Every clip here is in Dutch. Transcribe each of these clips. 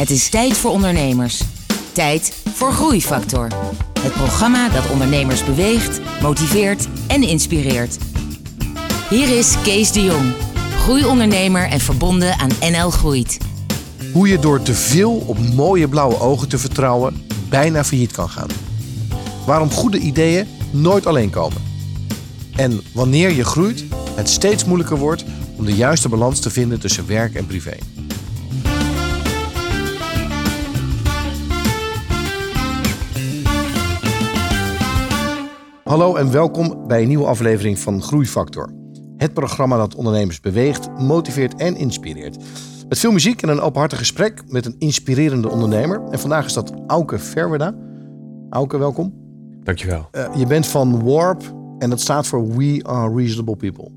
Het is tijd voor ondernemers. Tijd voor Groeifactor. Het programma dat ondernemers beweegt, motiveert en inspireert. Hier is Kees de Jong, groeiondernemer en verbonden aan NL Groeit. Hoe je door te veel op mooie blauwe ogen te vertrouwen bijna failliet kan gaan. Waarom goede ideeën nooit alleen komen. En wanneer je groeit, het steeds moeilijker wordt om de juiste balans te vinden tussen werk en privé. Hallo en welkom bij een nieuwe aflevering van Groeifactor. Het programma dat ondernemers beweegt, motiveert en inspireert. Met veel muziek en een openhartig gesprek met een inspirerende ondernemer. En vandaag is dat Auke Verweda. Auke, welkom. Dankjewel. Uh, je bent van Warp en dat staat voor We Are Reasonable People.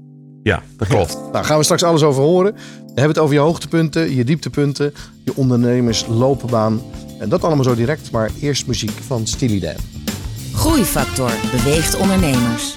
Ja, dat klopt. Ja. Nou, gaan we straks alles over horen. We hebben het over je hoogtepunten, je dieptepunten, je ondernemerslopenbaan. En dat allemaal zo direct, maar eerst muziek van Steely Dan. Groeifactor beweegt ondernemers.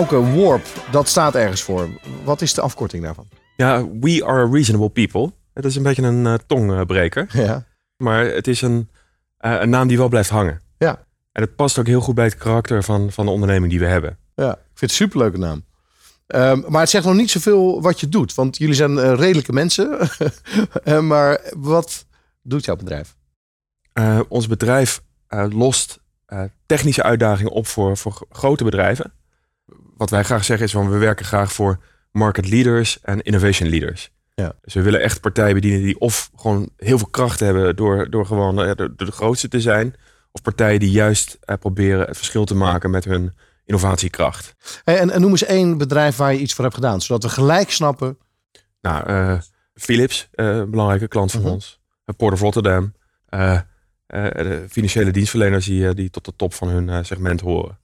Auke, Warp, dat staat ergens voor. Wat is de afkorting daarvan? Ja, we are reasonable people. Het is een beetje een eh, tongbreker. Ja. Maar het is een, eh, een naam die wel blijft hangen. Ja. En het past ook heel goed bij het karakter van, van de onderneming die we hebben. Ja, ik vind het een superleuke naam. Ehm, maar het zegt nog niet zoveel wat je doet. Want jullie zijn eh, redelijke mensen. Maar wat doet jouw bedrijf? Ons bedrijf lost technische uitdagingen op voor, voor grote bedrijven. Wat wij graag zeggen is, van we werken graag voor market leaders en innovation leaders. Ja. Dus we willen echt partijen bedienen die of gewoon heel veel kracht hebben door, door gewoon eh, de, de grootste te zijn. Of partijen die juist eh, proberen het verschil te maken met hun innovatiekracht. Hey, en, en noem eens één bedrijf waar je iets voor hebt gedaan. Zodat we gelijk snappen. Nou, eh, Philips, een belangrijke klant van Mhm. ons. Uh, Port of Rotterdam. de financiële dienstverleners die, die tot de top van hun segment horen.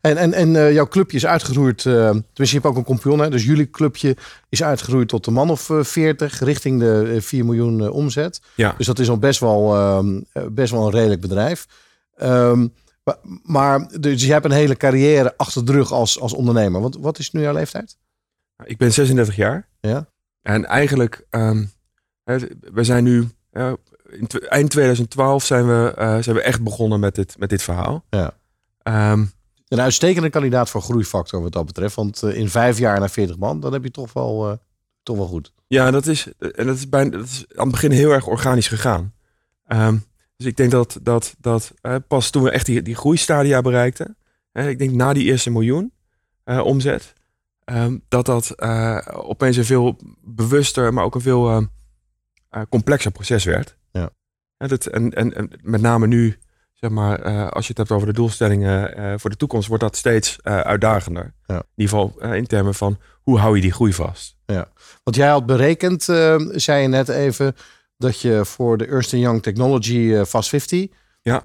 En, en, en eh, jouw clubje is uitgegroeid. eh tenminste, je hebt ook een compagnon. Hè? Dus jullie clubje is uitgegroeid tot een man of eh, 40. Richting de eh, 4 miljoen eh, omzet. Ja. Dus dat is al best wel, ehm, eh, best wel een redelijk bedrijf. Ehm, maar, maar dus je hebt een hele carrière achter de rug als, als ondernemer. Wat, wat is nu jouw leeftijd? Nou, Ik ben 36 jaar. Ja. En eigenlijk, hè, we zijn nu, eh, eind 2012 zijn we, eh, zijn we echt begonnen met dit, met dit verhaal. Ja. Een uitstekende kandidaat voor groeifactor wat dat betreft. Want eh, in vijf jaar naar 40 man, dan heb je toch wel, eh, toch wel goed. ja, dat is, en dat is, bijna, dat is aan het begin heel erg organisch gegaan. Ehm, dus ik denk dat, dat, dat eh, pas toen we echt die, die groeistadia bereikten, ik denk na die eerste miljoen eh, omzet, ehm, dat dat eh, opeens een veel bewuster, maar ook een veel eh, complexer proces werd. Ja. En, dat, en, en, en met name nu, zeg maar, eh, als je het hebt over de doelstellingen eh, voor de toekomst, wordt dat steeds eh, uitdagender. Ja. In ieder geval in termen van hoe hou je die groei vast. Want jij had berekend, zei je net even, dat je voor de Ernst Young Technology Fast 50. Ja.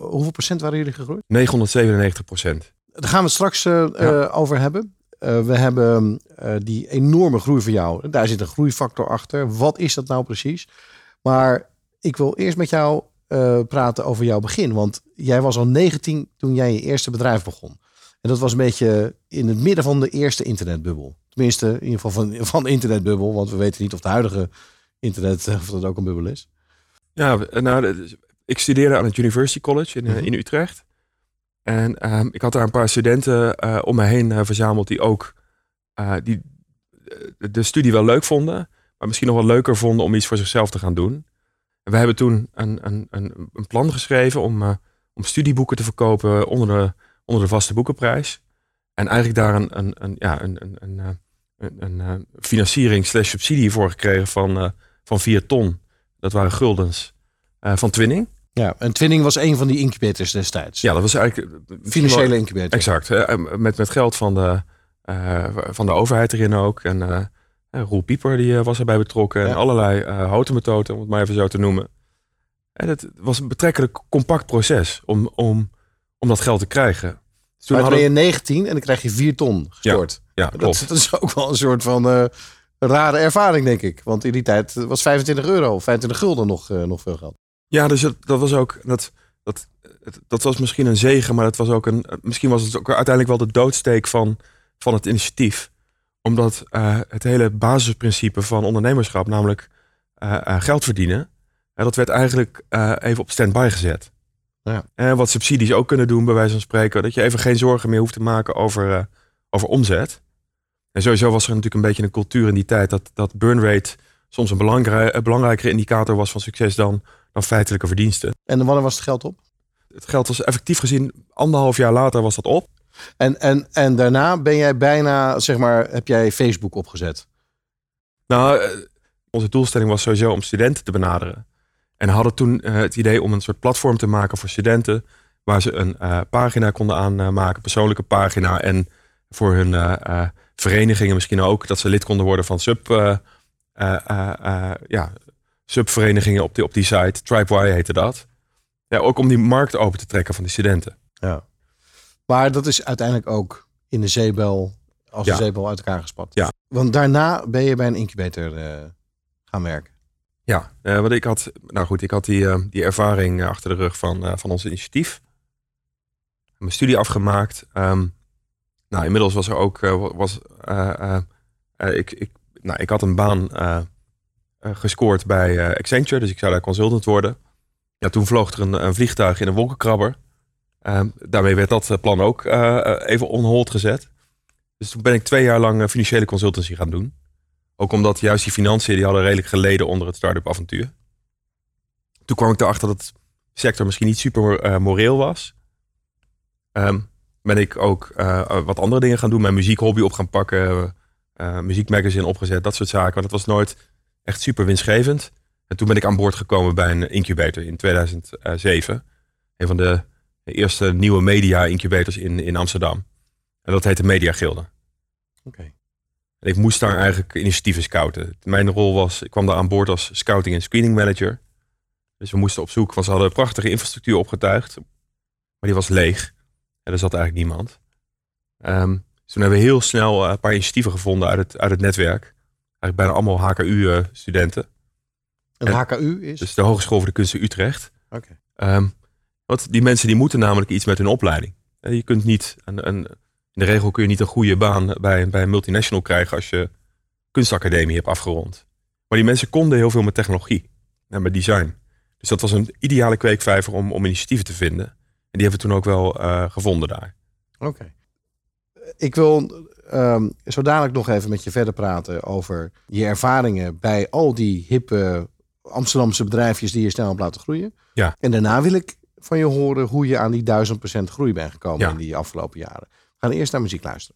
hoeveel procent waren jullie gegroeid? 997 procent. Daar gaan we het straks Ja. over hebben. We hebben die enorme groei van jou. Daar zit een groeifactor achter. Wat is dat nou precies? Maar ik wil eerst met jou eh, praten over jouw begin. Want jij was al 19 toen jij je eerste bedrijf begon. En dat was een beetje in het midden van de eerste internetbubbel. Tenminste, in ieder geval van, van de internetbubbel. Want we weten niet of de huidige internet, of dat ook een bubbel is. Ja, eh, nou, de- ik studeerde aan het University College in, eh, Mhm. in Utrecht. En ehm, ik had daar een paar studenten om me heen verzameld die ook die, de studie wel leuk vonden, maar misschien nog wel leuker vonden om iets voor zichzelf te gaan doen. En we hebben toen een, een, een, een plan geschreven om, eh, om studieboeken te verkopen onder de, onder de vaste boekenprijs. En eigenlijk daar een, een, een, ja, een, een, een, eh, een, een eh, financiering slash subsidie voor gekregen van, eh, van 4 ton. Dat waren guldens van Twinning. Ja, en Twinning was een van die incubators destijds. Ja, dat was eigenlijk... Financiële incubator. Exact. Met, met geld van de, van de overheid erin ook. En Roel Pieper die eh, was erbij betrokken. Ja. En allerlei uh, houten methoden, om het maar even zo te noemen. En het was een betrekkelijk compact proces om, om, om dat geld te krijgen. Dus Toen ben je hadden 19 en dan krijg je 4 ton gestort. Ja, dat, is ook wel een soort van eh, rare ervaring, denk ik. Want in die tijd was 25 euro, 25 gulden nog, eh, nog veel geld. Ja, dus dat, dat was ook... Dat, dat, dat was misschien een zegen, maar dat was ook een, misschien was het ook uiteindelijk wel de doodsteek van, van het initiatief. Omdat eh, het hele basisprincipe van ondernemerschap, namelijk eh, eh, geld verdienen, dat werd eigenlijk even op standby gezet. Ja. En wat subsidies ook kunnen doen, bij wijze van spreken, dat je even geen zorgen meer hoeft te maken over, over omzet. En sowieso was er natuurlijk een beetje een cultuur in die tijd dat, dat burn rate soms een, belangrij- een belangrijkere indicator was van succes dan, dan feitelijke verdiensten. En wanneer was het geld op? Het geld was effectief gezien anderhalf jaar later was dat op. En, en, en daarna ben jij bijna, zeg maar, heb jij Facebook opgezet. Nou, eh, onze doelstelling was sowieso om studenten te benaderen. En hadden toen eh, het idee om een soort platform te maken voor studenten. Waar ze een eh, pagina konden aanmaken, persoonlijke pagina. En voor hun verenigingen misschien ook. Dat ze lid konden worden van sub, ja, subverenigingen op die, op die site. TribeY heette dat. Ja, ook om die markt open te trekken van die studenten. Ja. Maar dat is uiteindelijk ook in de zeebel, als Ja. de zeebel uit elkaar gespat. Ja. Want daarna ben je bij een incubator eh, gaan werken. Ja, want ik had, nou goed, ik had die, eh, die ervaring achter de rug van, van ons initiatief. Mijn studie afgemaakt. Ehm, nou, inmiddels was er ook, was, ik, ik, nou, ik had een baan gescoord bij Accenture, dus ik zou daar consultant worden. Ja, toen vloog er een, een vliegtuig in een wolkenkrabber. Ehm, daarmee werd dat eh, plan ook eh, even on hold gezet. Dus toen ben ik twee jaar lang eh, financiële consultancy gaan doen. Ook omdat juist die financiën die hadden redelijk geleden onder het start-up avontuur. Toen kwam ik erachter dat de sector misschien niet super eh, moreel was. Ehm, ben ik ook eh, wat andere dingen gaan doen. Mijn muziekhobby op gaan pakken. eh muziekmagazine opgezet. Dat soort zaken. Want het was nooit echt super winstgevend. En toen ben ik aan boord gekomen bij een incubator in 2007. Een van de eerste nieuwe media incubators in, in Amsterdam. En dat heette Media Gilde. Oké. En ik moest daar eigenlijk initiatieven scouten. Mijn rol was, ik kwam daar aan boord als scouting en screening manager. Dus we moesten op zoek, want ze hadden een prachtige infrastructuur opgetuigd. Maar die was leeg. En er zat eigenlijk niemand. Ehm, dus toen hebben we heel snel eh, een paar initiatieven gevonden uit het, uit het netwerk. Eigenlijk bijna allemaal HKU-studenten. En En- HKU is? Dus de Hogeschool voor de Kunsten Utrecht. Oké. Ehm, want die mensen die moeten namelijk iets met hun opleiding. Je kunt niet, een, een, in de regel kun je niet een goede baan bij, bij een multinational krijgen als je kunstacademie hebt afgerond. Maar die mensen konden heel veel met technologie en met design. Dus dat was een ideale kweekvijver om, om initiatieven te vinden. En die hebben we toen ook wel eh, gevonden daar. Oké. Ik wil ehm, zo dadelijk nog even met je verder praten over je ervaringen bij al die hippe Amsterdamse bedrijfjes die je snel hebt laten groeien. Ja. En daarna wil ik van je horen hoe je aan die duizend procent groei bent gekomen Ja. in die afgelopen jaren. We gaan eerst naar muziek luisteren.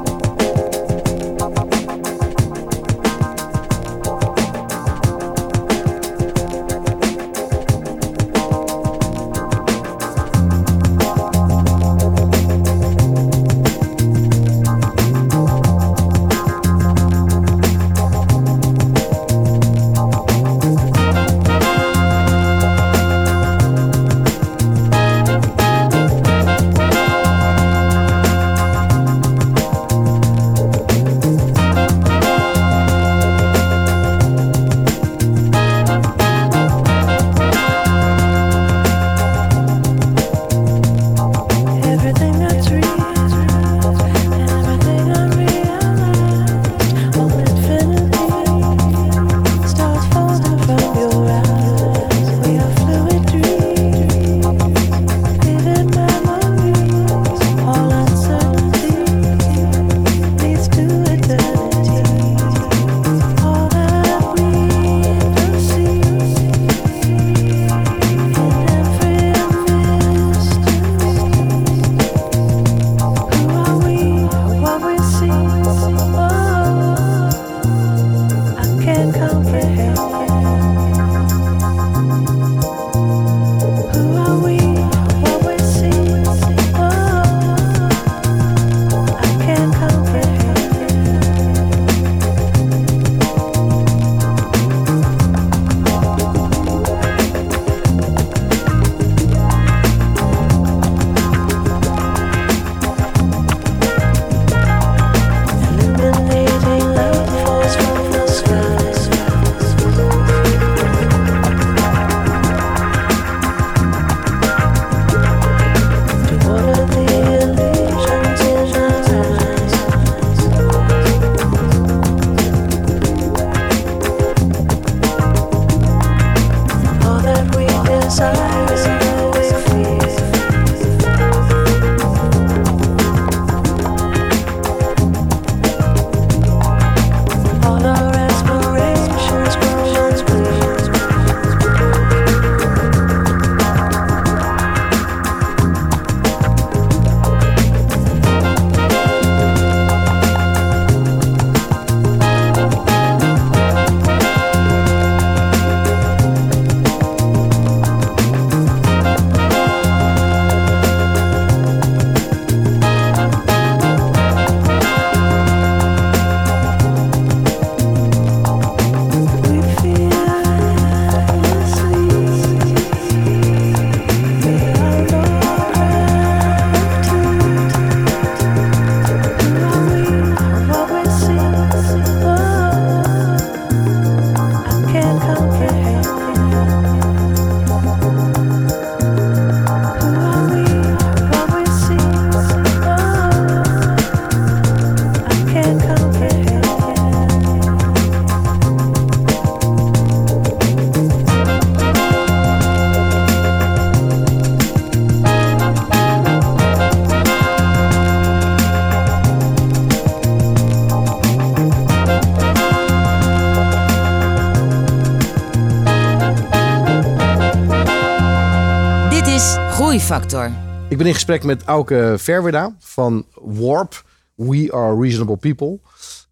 Groeifactor. Ik ben in gesprek met Auke Verwerda van Warp. We are reasonable people.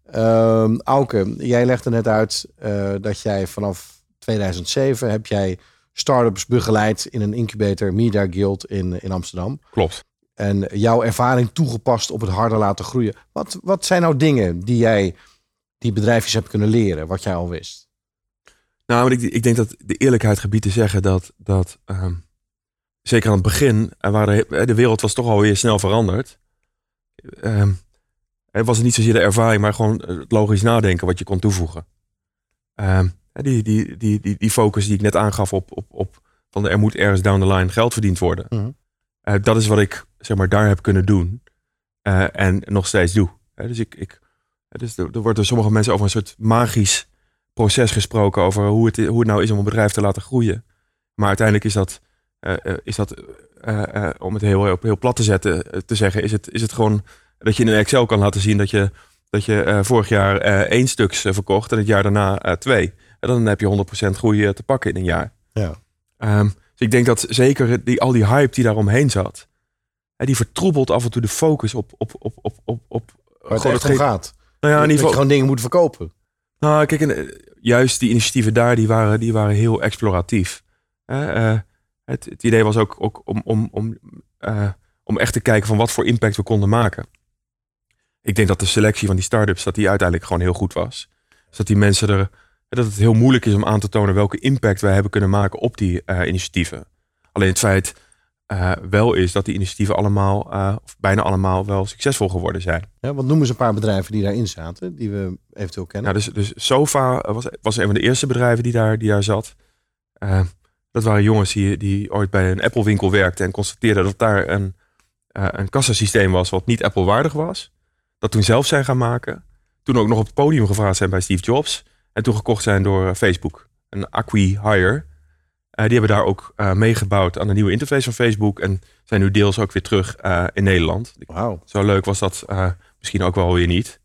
Ehm Auke, jij legde net uit eh, dat jij vanaf 2007 heb jij startups begeleid in een incubator Media Guild in, in Amsterdam. Klopt. En jouw ervaring toegepast op het harder laten groeien. Wat, wat zijn nou dingen die jij die bedrijfjes hebt kunnen leren, wat jij al wist? Nou, maar ik, ik denk dat de eerlijkheid gebied te zeggen dat, dat ehm, zeker aan het begin, er waren, de, wereld was toch alweer snel veranderd. Ehm, het was niet zozeer de ervaring, maar gewoon het logisch nadenken wat je kon toevoegen. Ehm, die, die, die, die, die focus die ik net aangaf op, op, op van er moet ergens down the line geld verdiend worden. Mhm. Eh, dat is wat ik zeg maar daar heb kunnen doen eh, en nog steeds doe. Dus ik, ik, dus er, er wordt door sommige mensen over een soort magisch proces gesproken over hoe het, hoe het nou is om een bedrijf te laten groeien. Maar uiteindelijk is dat, eh, eh, is dat eh, eh, om het heel, heel, heel plat te zetten, eh, te zeggen, is het, is het gewoon dat je in een Excel kan laten zien dat je, dat je eh, vorig jaar eh, één stuks eh, verkocht en het jaar daarna eh, twee. En dan heb je 100% groei eh, te pakken in een jaar. Ja. Ehm, Dus ik denk dat zeker die, al die hype die daaromheen zat, hè, die vertroebelt af en toe de focus op, op, op, op, op, op Waar het echt om gaat. Nou ja, in ieder je geval. gewoon dingen moet verkopen. Nou, kijk, en, eh, juist die initiatieven daar, die waren, die waren heel exploratief. Hè, eh, het, het idee was ook, ook om, om, om, eh, om echt te kijken van wat voor impact we konden maken. Ik denk dat de selectie van die start-ups, dat die uiteindelijk gewoon heel goed was. Dus dat die mensen er, dat het heel moeilijk is om aan te tonen welke impact wij hebben kunnen maken op die eh, initiatieven. Alleen het feit eh, wel is dat die initiatieven allemaal, of bijna allemaal, wel succesvol geworden zijn. Ja, want noemen ze een paar bedrijven die daarin zaten, die we eventueel kennen. Nou, dus, dus Sofa was, was een van de eerste bedrijven die daar, die daar zat. Eh, dat waren jongens die, die ooit bij een Apple winkel werkten en constateerden dat daar een, eh, een kassasysteem was wat niet Apple waardig was. Dat toen zelf zijn gaan maken. Toen ook nog op het podium gevraagd zijn bij Steve Jobs. En toen gekocht zijn door eh, Facebook. Een Acquihire. Eh die hebben daar ook meegebouwd aan de nieuwe interface van Facebook. En zijn nu deels ook weer terug in Nederland. Wauw. Zo leuk was dat misschien ook wel weer niet.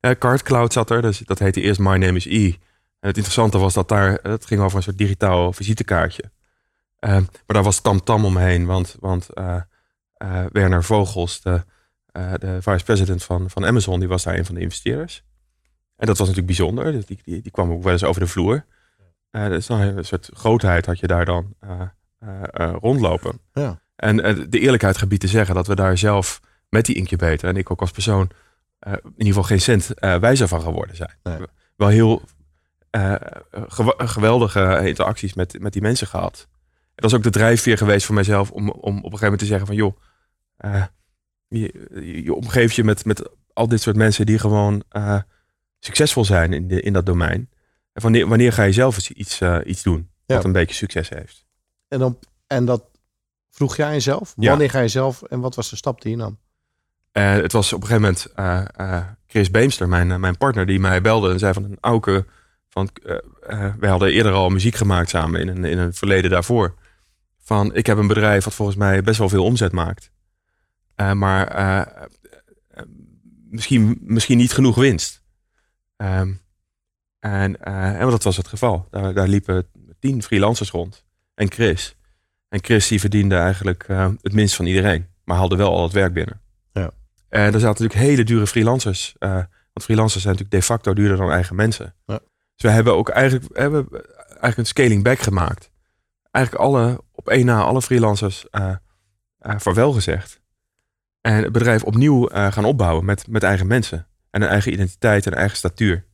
Eh Card Cloud zat er, dus dat heette eerst My Name is E. En het interessante was dat daar, het ging over een soort digitaal visitekaartje. Eh, maar daar was tamtam omheen, want, want eh, eh, Werner Vogels, de, eh, de vice-president van, van Amazon, die was daar een van de investeerders. En dat was natuurlijk bijzonder, dus die, die, die kwam ook wel eens over de vloer. Dus dan een soort grootheid had je daar dan rondlopen. Ja. En de eerlijkheid gebied te zeggen dat we daar zelf met die incubator en ik ook als persoon in ieder geval geen cent wijzer van geworden zijn. Nee. Wel heel eh, geweldige interacties met, met die mensen gehad. En dat is ook de drijfveer geweest voor mijzelf om, om op een gegeven moment te zeggen van joh, eh, je, je omgeeft je met, met al dit soort mensen die gewoon eh, succesvol zijn in, de, in dat domein. En wanneer, wanneer ga je zelf eens iets, iets doen Ja. wat een beetje succes heeft? En, dan, en dat vroeg jij jezelf? Ja. Wanneer ga je zelf en wat was de stap die je nam? Het was op een gegeven moment Chris Beemster, mijn, mijn partner, die mij belde en zei van een Auke, van, eh eh, wij hadden eerder al muziek gemaakt samen in een, in een verleden daarvoor. Van ik heb een bedrijf wat volgens mij best wel veel omzet maakt. Eh, maar misschien, misschien niet genoeg winst. Ehm, en, en dat was het geval. Daar, daar liepen tien freelancers rond. En Chris. En Chris die verdiende eigenlijk het minst van iedereen. Maar haalde wel al het werk binnen. Ja. En er zaten natuurlijk hele dure freelancers. want freelancers zijn natuurlijk de facto duurder dan eigen mensen. Ja. Dus we hebben ook eigenlijk, hebben eigenlijk een scaling back gemaakt. Eigenlijk alle, op één na, alle freelancers eh eh, vaarwel gezegd. En het bedrijf opnieuw eh, gaan opbouwen met, met eigen mensen. En een eigen identiteit en een eigen statuur.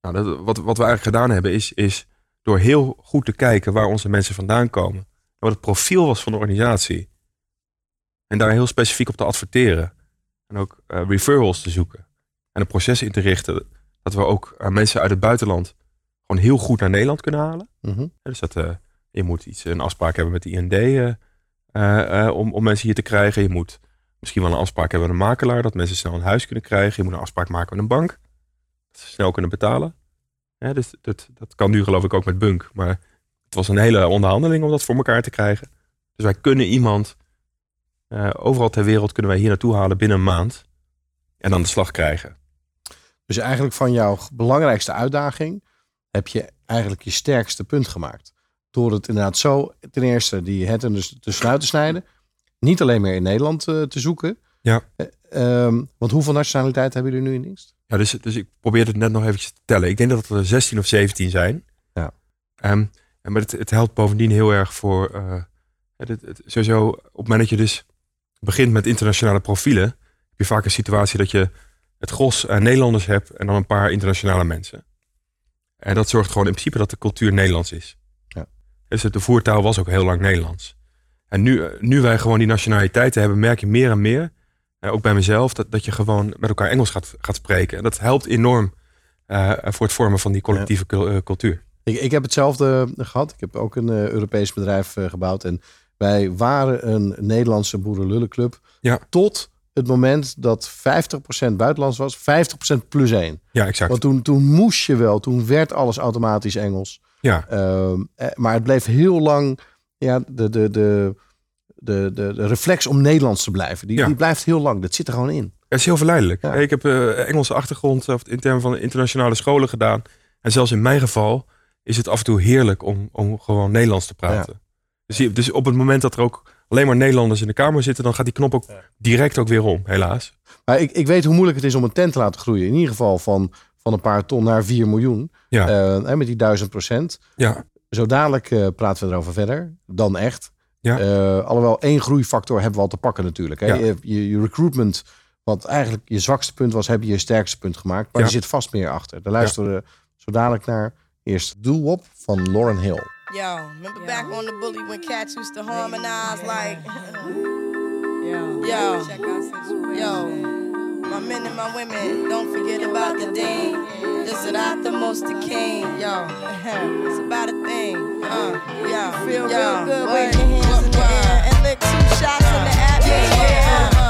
Nou, dat, wat, wat we eigenlijk gedaan hebben is, is door heel goed te kijken waar onze mensen vandaan komen. En wat het profiel was van de organisatie. En daar heel specifiek op te adverteren. En ook referrals te zoeken. En een proces in te richten. Dat we ook eh, mensen uit het buitenland gewoon heel goed naar Nederland kunnen halen. Mhm. Dus dat eh, je moet iets, een afspraak hebben met de IND eh, om, om mensen hier te krijgen. Je moet misschien wel een afspraak hebben met een makelaar, dat mensen snel een huis kunnen krijgen. Je moet een afspraak maken met een bank, dat ze snel kunnen betalen. Ja, dus dat, dat kan nu geloof ik ook met Bunk. Maar het was een hele onderhandeling om dat voor elkaar te krijgen. Dus wij kunnen iemand overal ter wereld kunnen wij hier naartoe halen binnen een maand. En aan de slag krijgen. Dus eigenlijk van jouw belangrijkste uitdaging heb je eigenlijk je sterkste punt gemaakt. Door het inderdaad zo, ten eerste die het dus tussenuit te snijden. Niet alleen meer in Nederland eh, te zoeken. Ja. Eh, ehm, want hoeveel nationaliteiten hebben jullie nu in dienst? Ja, dus, dus ik probeerde het net nog eventjes te tellen. Ik denk dat er 16 of 17 zijn. Ja. Ehm, en maar het, het helpt bovendien heel erg voor... eh, het, het, het- sowieso, op het moment dat je dus begint met internationale profielen... heb je vaak een situatie dat je het gros aan Nederlanders hebt... en dan een paar internationale mensen. En dat zorgt gewoon in principe dat de cultuur Nederlands is. Ja. Dus het- de voertaal was ook heel lang Nederlands. En nu, eh, nu wij gewoon die nationaliteiten hebben... merk je meer en meer, eh, ook bij mezelf... Dat, dat je gewoon met elkaar Engels gaat, gaat spreken. En dat helpt enorm eh, voor het vormen van die collectieve cul- eh, cultuur. Ik, ik heb hetzelfde gehad. Ik heb ook een eh, Europees bedrijf eh, gebouwd. En wij waren een Nederlandse boerenlullenclub. Ja. Tot het moment dat 50% buitenlands was. 50% plus één. Ja, exact. Want toen, toen moest je wel. Toen werd alles automatisch Engels. Ja, Ehm, eh, maar het bleef heel lang ja, de, de, de, de, de, de reflex om Nederlands te blijven. Die, Ja. die blijft heel lang. Dat zit er gewoon in. het is heel verleidelijk. Ja. Ik heb eh, Engelse achtergrond of in termen van internationale scholen gedaan. En zelfs in mijn geval is het af en toe heerlijk om, om gewoon Nederlands te praten. Dus, je- dus op het moment dat er ook alleen maar Nederlanders in de kamer zitten, dan gaat die knop ook direct ook weer om, helaas. Maar ik, ik weet hoe moeilijk het is om een tent te laten groeien. In ieder geval van, van een paar ton naar 4 miljoen. Ja, Eh, hè, met die 1000 procent. ja, Zo dadelijk eh, praten we erover verder. Dan echt. Ja. Eh, alhoewel één groeifactor hebben we al te pakken natuurlijk. Hè. Ja. Je, je, je recruitment, wat eigenlijk je zwakste punt was, heb je je sterkste punt gemaakt. Maar Ja. er zit vast meer achter. Daar luisteren we zo dadelijk naar. Eerst Doelwop van Lauren Hill. Yo, remember back on the bully when cats used to harmonize like, Yo, Yo. check out yo, my men and my women, don't forget about the dean. This is not the most the king, yo. It's about a thing, uh, yo. Feel yo. real good, wave your hands in the air. and lick two shots in the atmosphere.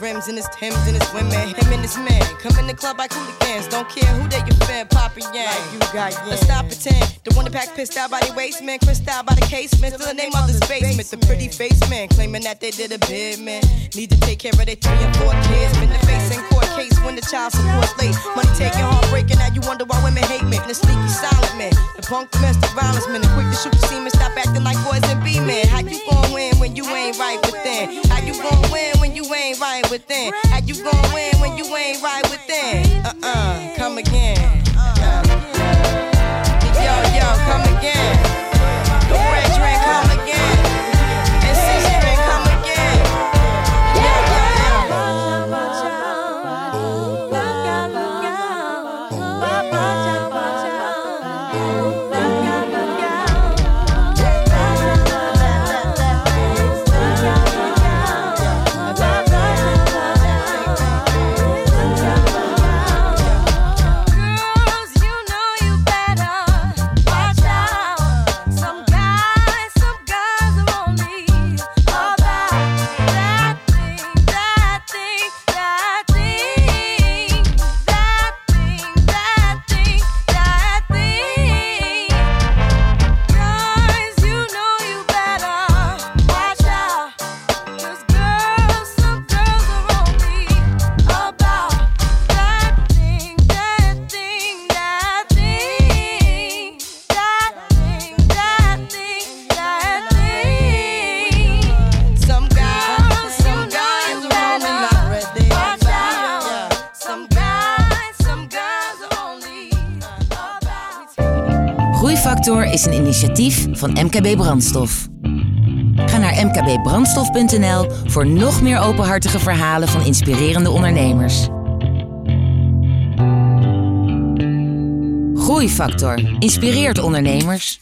Rims and his Timbs and his women. Him and his man come in the club like hooligans. Don't care who they offend, Yang. Like you got Let's stop pretend. The one that pack pissed out by the waist man, crissed out by the casement. Still the name of this basement. The pretty face man claiming that they did a bid man. Need to take care of their three and four kids. Been the face in court case when the child support's late. Money taking, heartbreaking. Now you wonder why women hate men. The sneaky silent man. The punk domestic violence man. The quick to shoot the semen. Stop acting like boys and be men. How you gon' win when you ain't right within? How you gon' win when you ain't right within? How you gon' win when you ain't right within? Uh-uh, come again come again. The Is een initiatief van MKB Brandstof. Ga naar mkbbrandstof.nl voor nog meer openhartige verhalen van inspirerende ondernemers. Groeifactor inspireert ondernemers.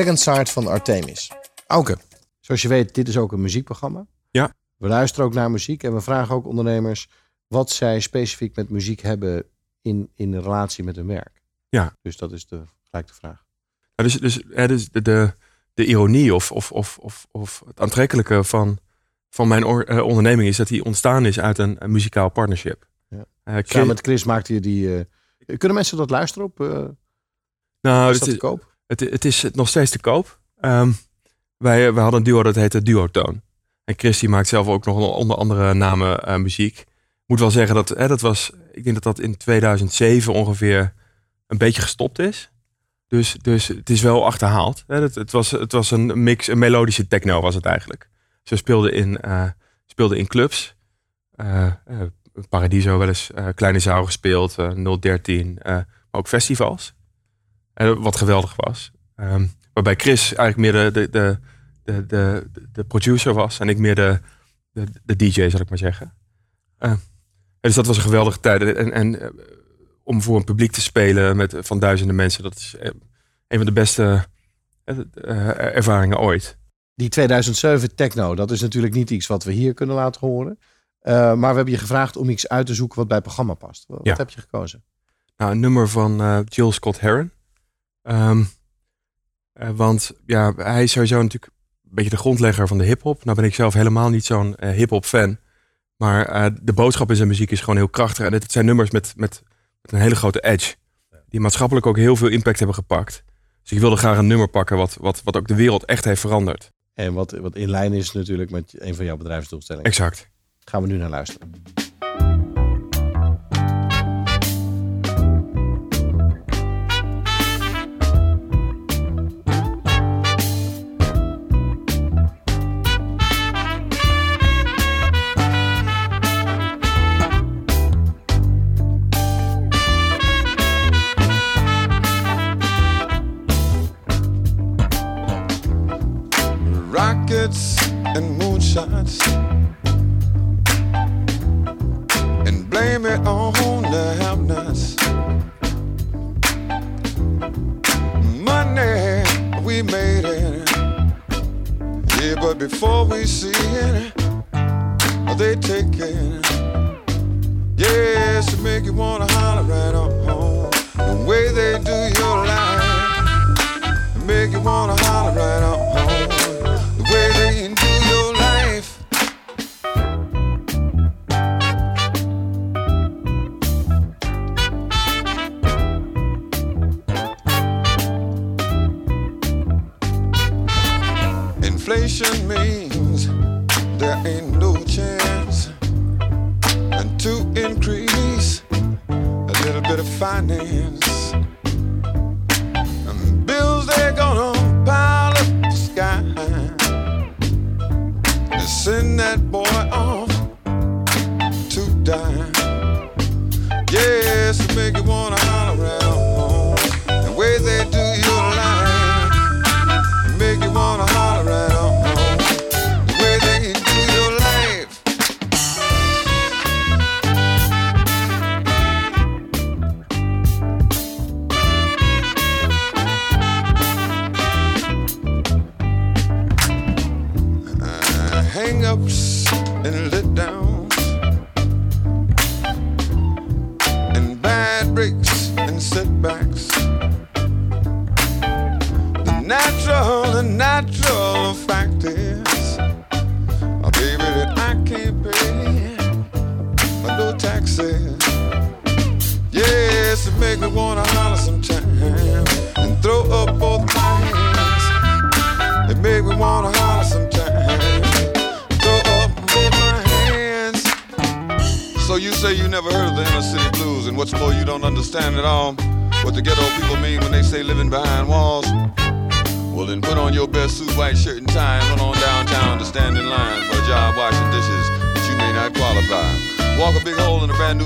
Second Side van Artemis. Auke, zoals je weet, dit is ook een muziekprogramma. Ja. We luisteren ook naar muziek en we vragen ook ondernemers wat zij specifiek met muziek hebben in, in relatie met hun werk. Ja. Dus dat is de, gelijk de vraag. Nou, dus dus, dus de, de, de ironie of, of, of, of, of het aantrekkelijke van, van mijn or- eh, onderneming is dat die ontstaan is uit een, een muzikaal partnership. Ja. Eh, Chris- Samen met Chris maakte je die... eh, kunnen mensen dat luisteren op? eh nou, is dat te is, koop? Het, het is nog steeds te koop. Ehm, wij, wij hadden een duo dat heette Duotoon. En Chris die maakt zelf ook nog onder andere namen eh, muziek. Moet wel zeggen dat hè, dat was, ik denk dat dat in 2007 ongeveer een beetje gestopt is. Dus, dus het is wel achterhaald. Hè. Het, het, was, het was een mix, een melodische techno was het eigenlijk. Ze speelden in, eh, in clubs. Eh, Paradiso wel eens, Kleine Zaal gespeeld, eh 013, eh, maar ook festivals. Eh, wat geweldig was. Ehm, waarbij Chris eigenlijk meer de, de, de, de, de, producer was en ik meer de, de, de DJ, zal ik maar zeggen. Eh, dus dat was een geweldige tijd. En, en eh, om voor een publiek te spelen met, van duizenden mensen, dat is eh, een van de beste ervaringen ooit. Die 2007 techno, dat is natuurlijk niet iets wat we hier kunnen laten horen. Maar we hebben je gevraagd om iets uit te zoeken wat bij het programma past. Wat Ja. heb je gekozen? Nou, een nummer van Jill Scott Heron. Ehm, eh, want ja, hij is sowieso natuurlijk een beetje de grondlegger van de hip-hop. Nou ben ik zelf helemaal niet zo'n eh, hip-hop fan. Maar eh, de boodschap in zijn muziek is gewoon heel krachtig. En het zijn nummers met, met, met een hele grote edge. Die maatschappelijk ook heel veel impact hebben gepakt. Dus ik wilde graag een nummer pakken wat, wat, wat ook de wereld echt heeft veranderd. En wat, wat in lijn is natuurlijk met een van jouw bedrijfsdoelstellingen. Exact. Gaan we nu naar luisteren. And moonshots and blame it on the have-nots. Money, we made it, yeah, but before we see it, they take it. Yes, to make you wanna holler right on home. The way they do your life, make you wanna holler right on Inflation means there ain't no chance. And to increase a little bit of finance. And bills they're gonna pile up the sky. And send that boy off to die. Yes, make you wanna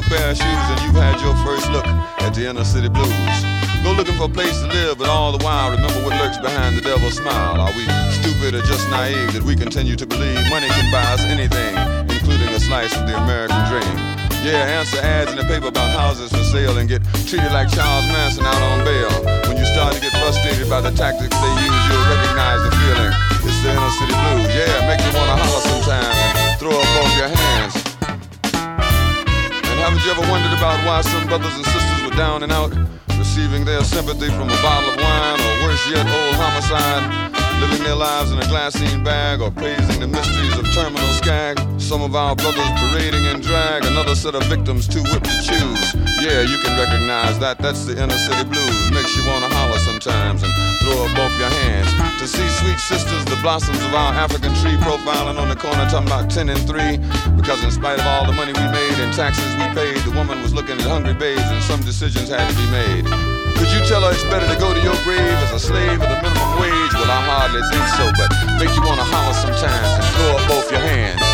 pair of shoes, and you've had your first look at the inner city blues. Go looking for a place to live, but all the while remember what lurks behind the devil's smile. Are we stupid or just naive that we continue to believe money can buy us anything, including a slice of the American dream? Yeah, answer ads in the paper about houses for sale and get treated like Charles Manson out on bail. When you start to get frustrated by the tactics they use, you'll recognize the feeling. It's the inner city blues. Yeah, make you wanna holler sometimes and throw up both your hands. Haven't you ever wondered about why some brothers and sisters were down and out, receiving their sympathy from a bottle of wine, or worse yet, old homicide, living their lives in a glassine bag, or praising the mysteries of terminal skag? Some of our brothers parading in drag, another set of victims too whipped to choose. Yeah, you can recognize that. That's the inner city blues. Makes you wanna holler sometimes and throw up both your hands. To see sweet sisters, the blossoms of our African tree, profiling on the corner, talking about 10 and 3. Because in spite of all the money we made and taxes we paid, the woman was looking at hungry babes and some decisions had to be made. Could you tell her it's better to go to your grave as a slave at the minimum wage? Well, I hardly think so, but make you wanna holler sometimes and throw up both your hands.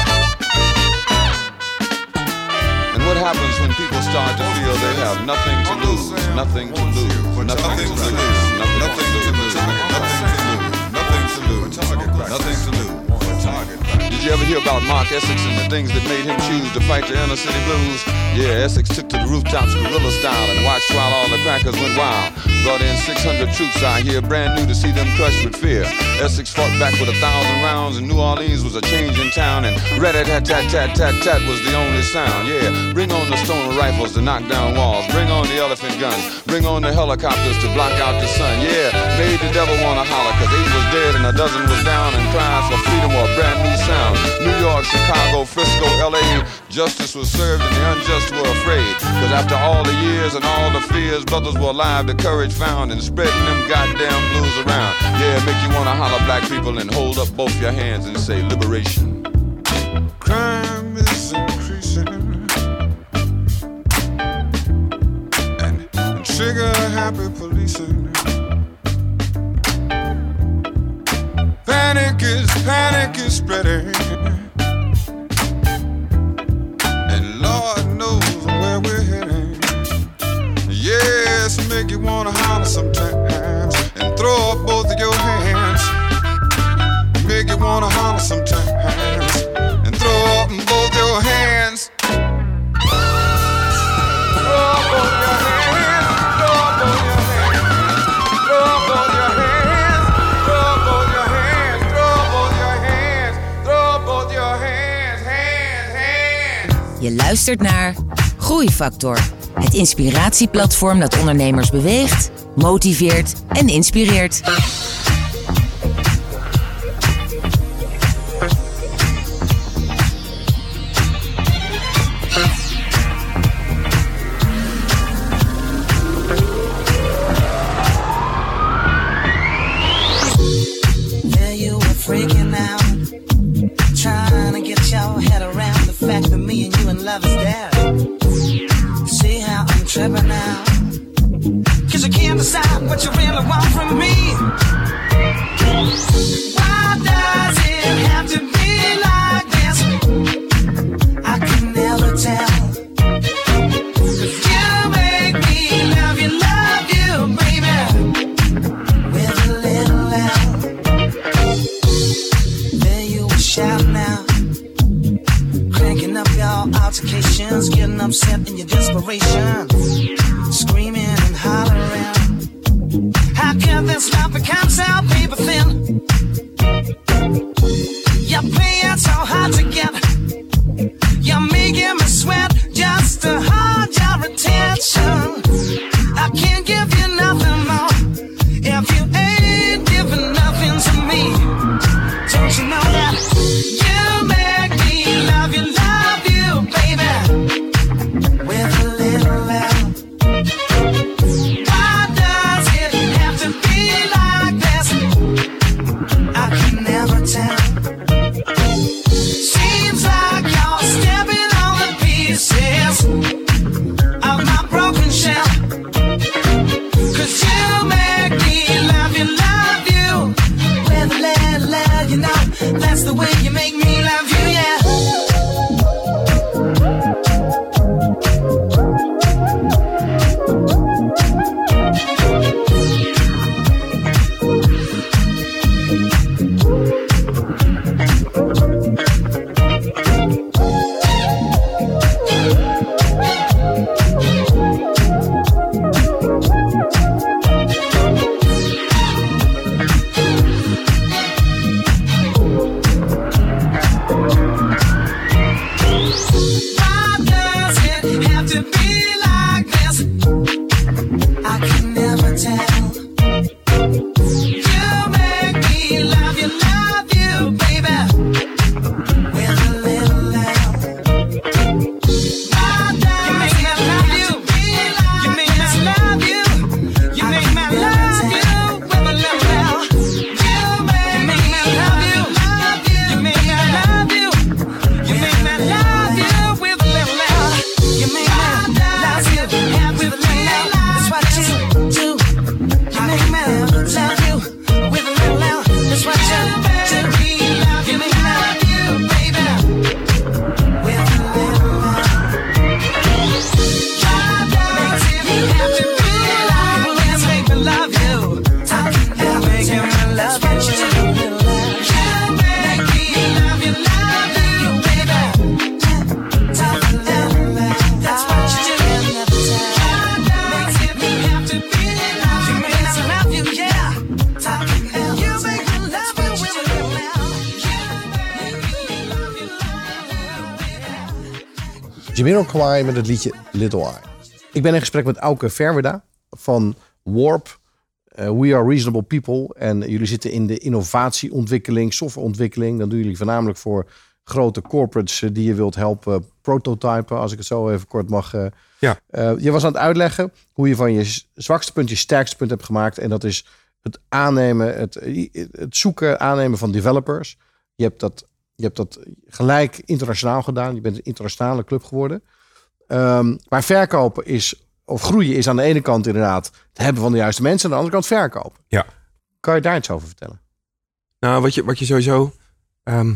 What happens when people start to feel they have nothing to lose, nothing to lose, nothing to lose, nothing to lose, nothing to lose, nothing to lose, nothing to lose. Did you ever hear about Mark Essex and the things that made him choose to fight the inner city blues? Yeah, Essex took to the rooftops guerrilla style and watched while all the crackers went wild. Brought in 600 troops out here, brand new to see them crushed with fear. Essex fought back with a thousand rounds, and New Orleans was a changing town. And rat tat tat tat tat tat was the only sound. Yeah, bring on the stone rifles to knock down walls. Bring on the elephant guns. Bring on the helicopters to block out the sun. Yeah, made the devil wanna holler, cause eight was dead and a dozen was down and crying for freedom or brand new sound. New York, Chicago, Frisco, LA, justice was served and the unjust were afraid. Cause after all the years and all the fears, brothers were alive, the courage found and spreading them goddamn blues around. Yeah, make you wanna holler black people and hold up both your hands and say liberation. Crime is increasing. And trigger happy policing. Panic is panic is spreading. And Lord knows where we're heading. Yes, make you wanna holler sometimes and throw up both of your hands. Make you wanna holler sometimes Luistert naar Groeifactor. Het inspiratieplatform dat ondernemers beweegt, motiveert en inspireert. It's the becomes out paper thin. Jamiroquai met het liedje Little Eye. Ik ben in gesprek met Auke Verweda van Warp. Eh, we are reasonable people. En jullie zitten in de innovatieontwikkeling, softwareontwikkeling. Dan doen jullie voornamelijk voor grote corporates eh, die je wilt helpen prototypen, als ik het zo even kort mag. eh. Ja. Je was aan het uitleggen hoe je van je zwakste punt je sterkste punt hebt gemaakt. En dat is het aannemen, het, het zoeken, aannemen van developers. Je hebt dat, je hebt dat gelijk internationaal gedaan. Je bent een internationale club geworden. Ehm, maar verkopen is, of groeien is aan de ane kant inderdaad het hebben van de juiste mensen. Aan de andere kant verkopen. Ja. Kan je daar iets over vertellen? Nou, wat je, wat je sowieso. ehm,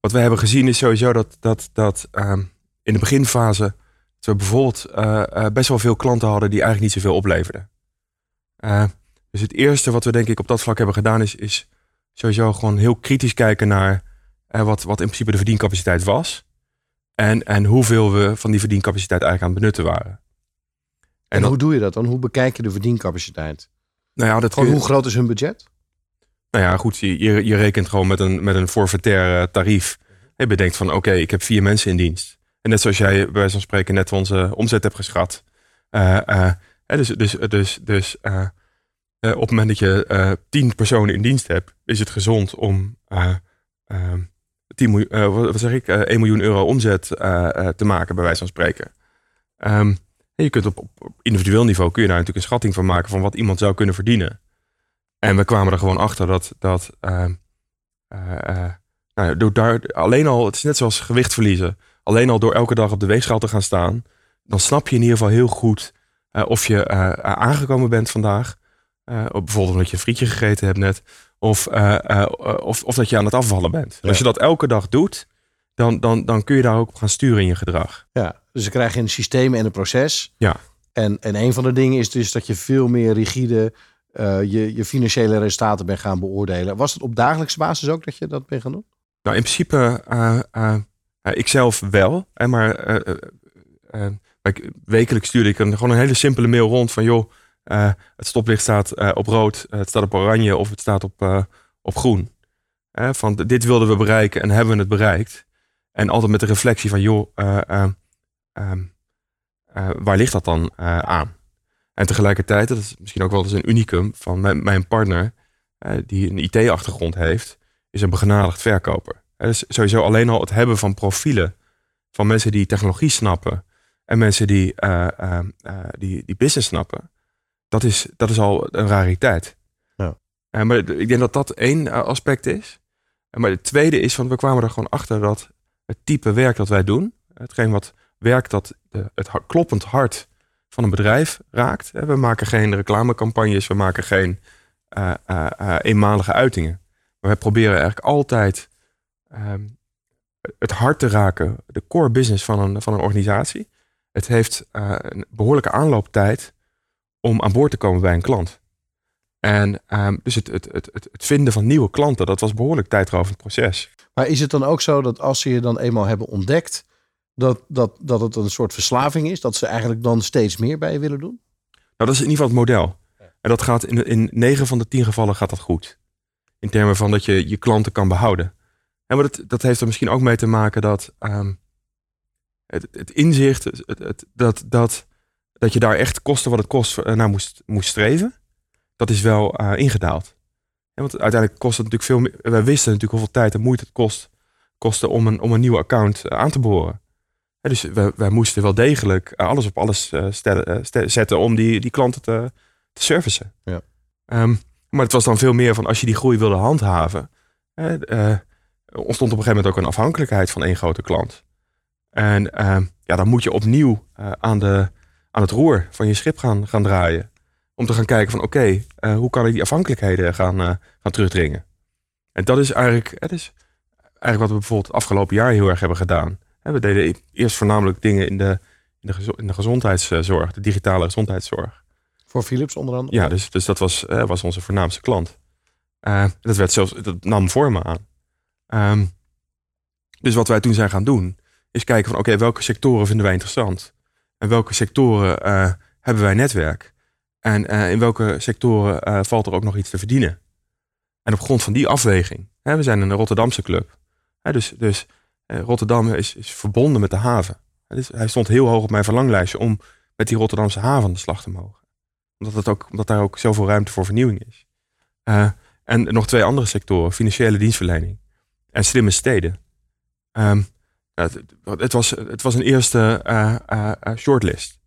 wat we hebben gezien is sowieso dat, dat, dat ehm, in de beginfase. dat we bijvoorbeeld eh, eh, best wel veel klanten hadden die eigenlijk niet zoveel opleverden. Eh, dus het eerste wat we denk ik op dat vlak hebben gedaan is, is sowieso gewoon heel kritisch kijken naar eh, wat, wat in principe de verdiencapaciteit was. En, en hoeveel we van die verdiencapaciteit eigenlijk aan het benutten waren. En, hoe doe je dat dan? Hoe bekijk je de verdiencapaciteit? Nou ja, dat Gewoon hoe groot is hun budget? Nou ja, goed, je, je, je rekent gewoon met een, met een forfaitair tarief. Je bedenkt van, oké, ik heb vier mensen in dienst. En net zoals jij bij wijze van spreken net onze omzet hebt geschat. Eh, eh, dus dus, dus, dus op het moment dat je tien personen in dienst hebt, is het gezond om eh, eh, 10 miljoen, eh, wat zeg ik, eh 1 miljoen euro omzet eh, eh, te maken, bij wijze van spreken. Ehm, je kunt op, op, individueel niveau kun je daar natuurlijk een schatting van maken van wat iemand zou kunnen verdienen. En we kwamen er gewoon achter dat, dat ehm, eh, eh, nou, door daar, alleen al, het is net zoals gewicht verliezen. Alleen al door elke dag op de weegschaal te gaan staan, dan snap je in ieder geval heel goed eh, of je eh, aangekomen bent vandaag. Eh, bijvoorbeeld omdat je een frietje gegeten hebt net. Of, eh, eh, of, of dat je aan het afvallen bent. Ja. Als je dat elke dag doet, dan, dan, dan kun je daar ook op gaan sturen in je gedrag. Ja, dus ze krijgen een systeem en een proces. Ja. En, en een van de dingen is dus dat je veel meer rigide eh, je, je financiële resultaten bent gaan beoordelen. Was het op dagelijkse basis ook dat je dat bent gaan doen? Nou, in principe, eh, ik zelf wel. Hè, maar wekelijks stuurde ik een, gewoon een hele simpele mail rond van... joh, eh, het stoplicht staat eh, op rood, eh, het staat op oranje of het staat op, op groen. Van dit wilden we bereiken en hebben we het bereikt. En altijd met de reflectie van, joh, eh, eh, ehm, eh, waar ligt dat dan aan? En tegelijkertijd, dat is misschien ook wel eens een unicum van mijn, partner... die een IT-achtergrond heeft, is een begenadigd verkoper. Dus sowieso alleen al het hebben van profielen van mensen die technologie snappen en mensen die, die, die business snappen, dat is, dat is al een rariteit. Ja. Eh, maar ik denk dat dat één eh, aspect is. Eh, Maar het tweede is, want we kwamen er gewoon achter dat het type werk dat wij doen, hetgeen wat werk dat de, het kloppend hart van een bedrijf raakt. We maken geen reclamecampagnes, we maken geen eenmalige uitingen. Maar wij proberen eigenlijk altijd ehm, het hart te raken, de core business van een, van een organisatie. Het heeft een behoorlijke aanlooptijd om aan boord te komen bij een klant. En ehm, dus het, het, het, het, vinden van nieuwe klanten, dat was een behoorlijk tijdrovend proces. Maar is het dan ook zo dat als ze je dan eenmaal hebben ontdekt, dat, dat, dat het een soort verslaving is? Dat ze eigenlijk dan steeds meer bij je willen doen? Nou, dat is in ieder geval het model. En dat gaat in, in 9 van de 10 gevallen gaat dat goed. In termen van dat je je klanten kan behouden. En maar dat, dat heeft er misschien ook mee te maken dat. ehm, het, het inzicht, het, het- dat, dat, dat je daar echt kosten wat het kost eh, naar moest, moest streven, dat is wel eh, ingedaald. Ja, want uiteindelijk kost het natuurlijk veel meer. Wij wisten natuurlijk hoeveel tijd en moeite het kost, kostte om een, om een nieuw account eh, aan te boren. Ja, dus wij, wij moesten wel degelijk alles op alles stellen, ste- zetten om die, die klanten te, te servicen. Ja. Ehm, maar het was dan veel meer van als je die groei wilde handhaven. eh, ontstond op een gegeven moment ook een afhankelijkheid van één grote klant. En ehm, ja, dan moet je opnieuw aan, de, aan het roer van je schip gaan, gaan draaien. Om te gaan kijken van oké, eh, hoe kan ik die afhankelijkheden gaan, eh, gaan terugdringen. En dat is eigenlijk, het is eigenlijk wat we bijvoorbeeld het afgelopen jaar heel erg hebben gedaan. We deden eerst voornamelijk dingen in de, in de, in de gezondheidszorg, de digitale gezondheidszorg. Voor Philips onder andere. Ja, dus, dus dat was, eh, was onze voornaamste klant. Dat, werd zelfs, dat nam vormen aan. Ehm, dus wat wij toen zijn gaan doen, is kijken van oké, welke sectoren vinden wij interessant? En welke sectoren eh, hebben wij netwerk? En eh, in welke sectoren eh, valt er ook nog iets te verdienen? En op grond van die afweging, hè, we zijn een Rotterdamse club. Hè, dus dus Rotterdam is, is verbonden met de haven. Dus hij stond heel hoog op mijn verlanglijstje om met die Rotterdamse haven aan de slag te mogen omdat, het ook, omdat daar ook zoveel ruimte voor vernieuwing is. En nog twee andere sectoren, financiële dienstverlening en slimme steden. Ja, het, het, was, het was een eerste eh, eh, eh, shortlist.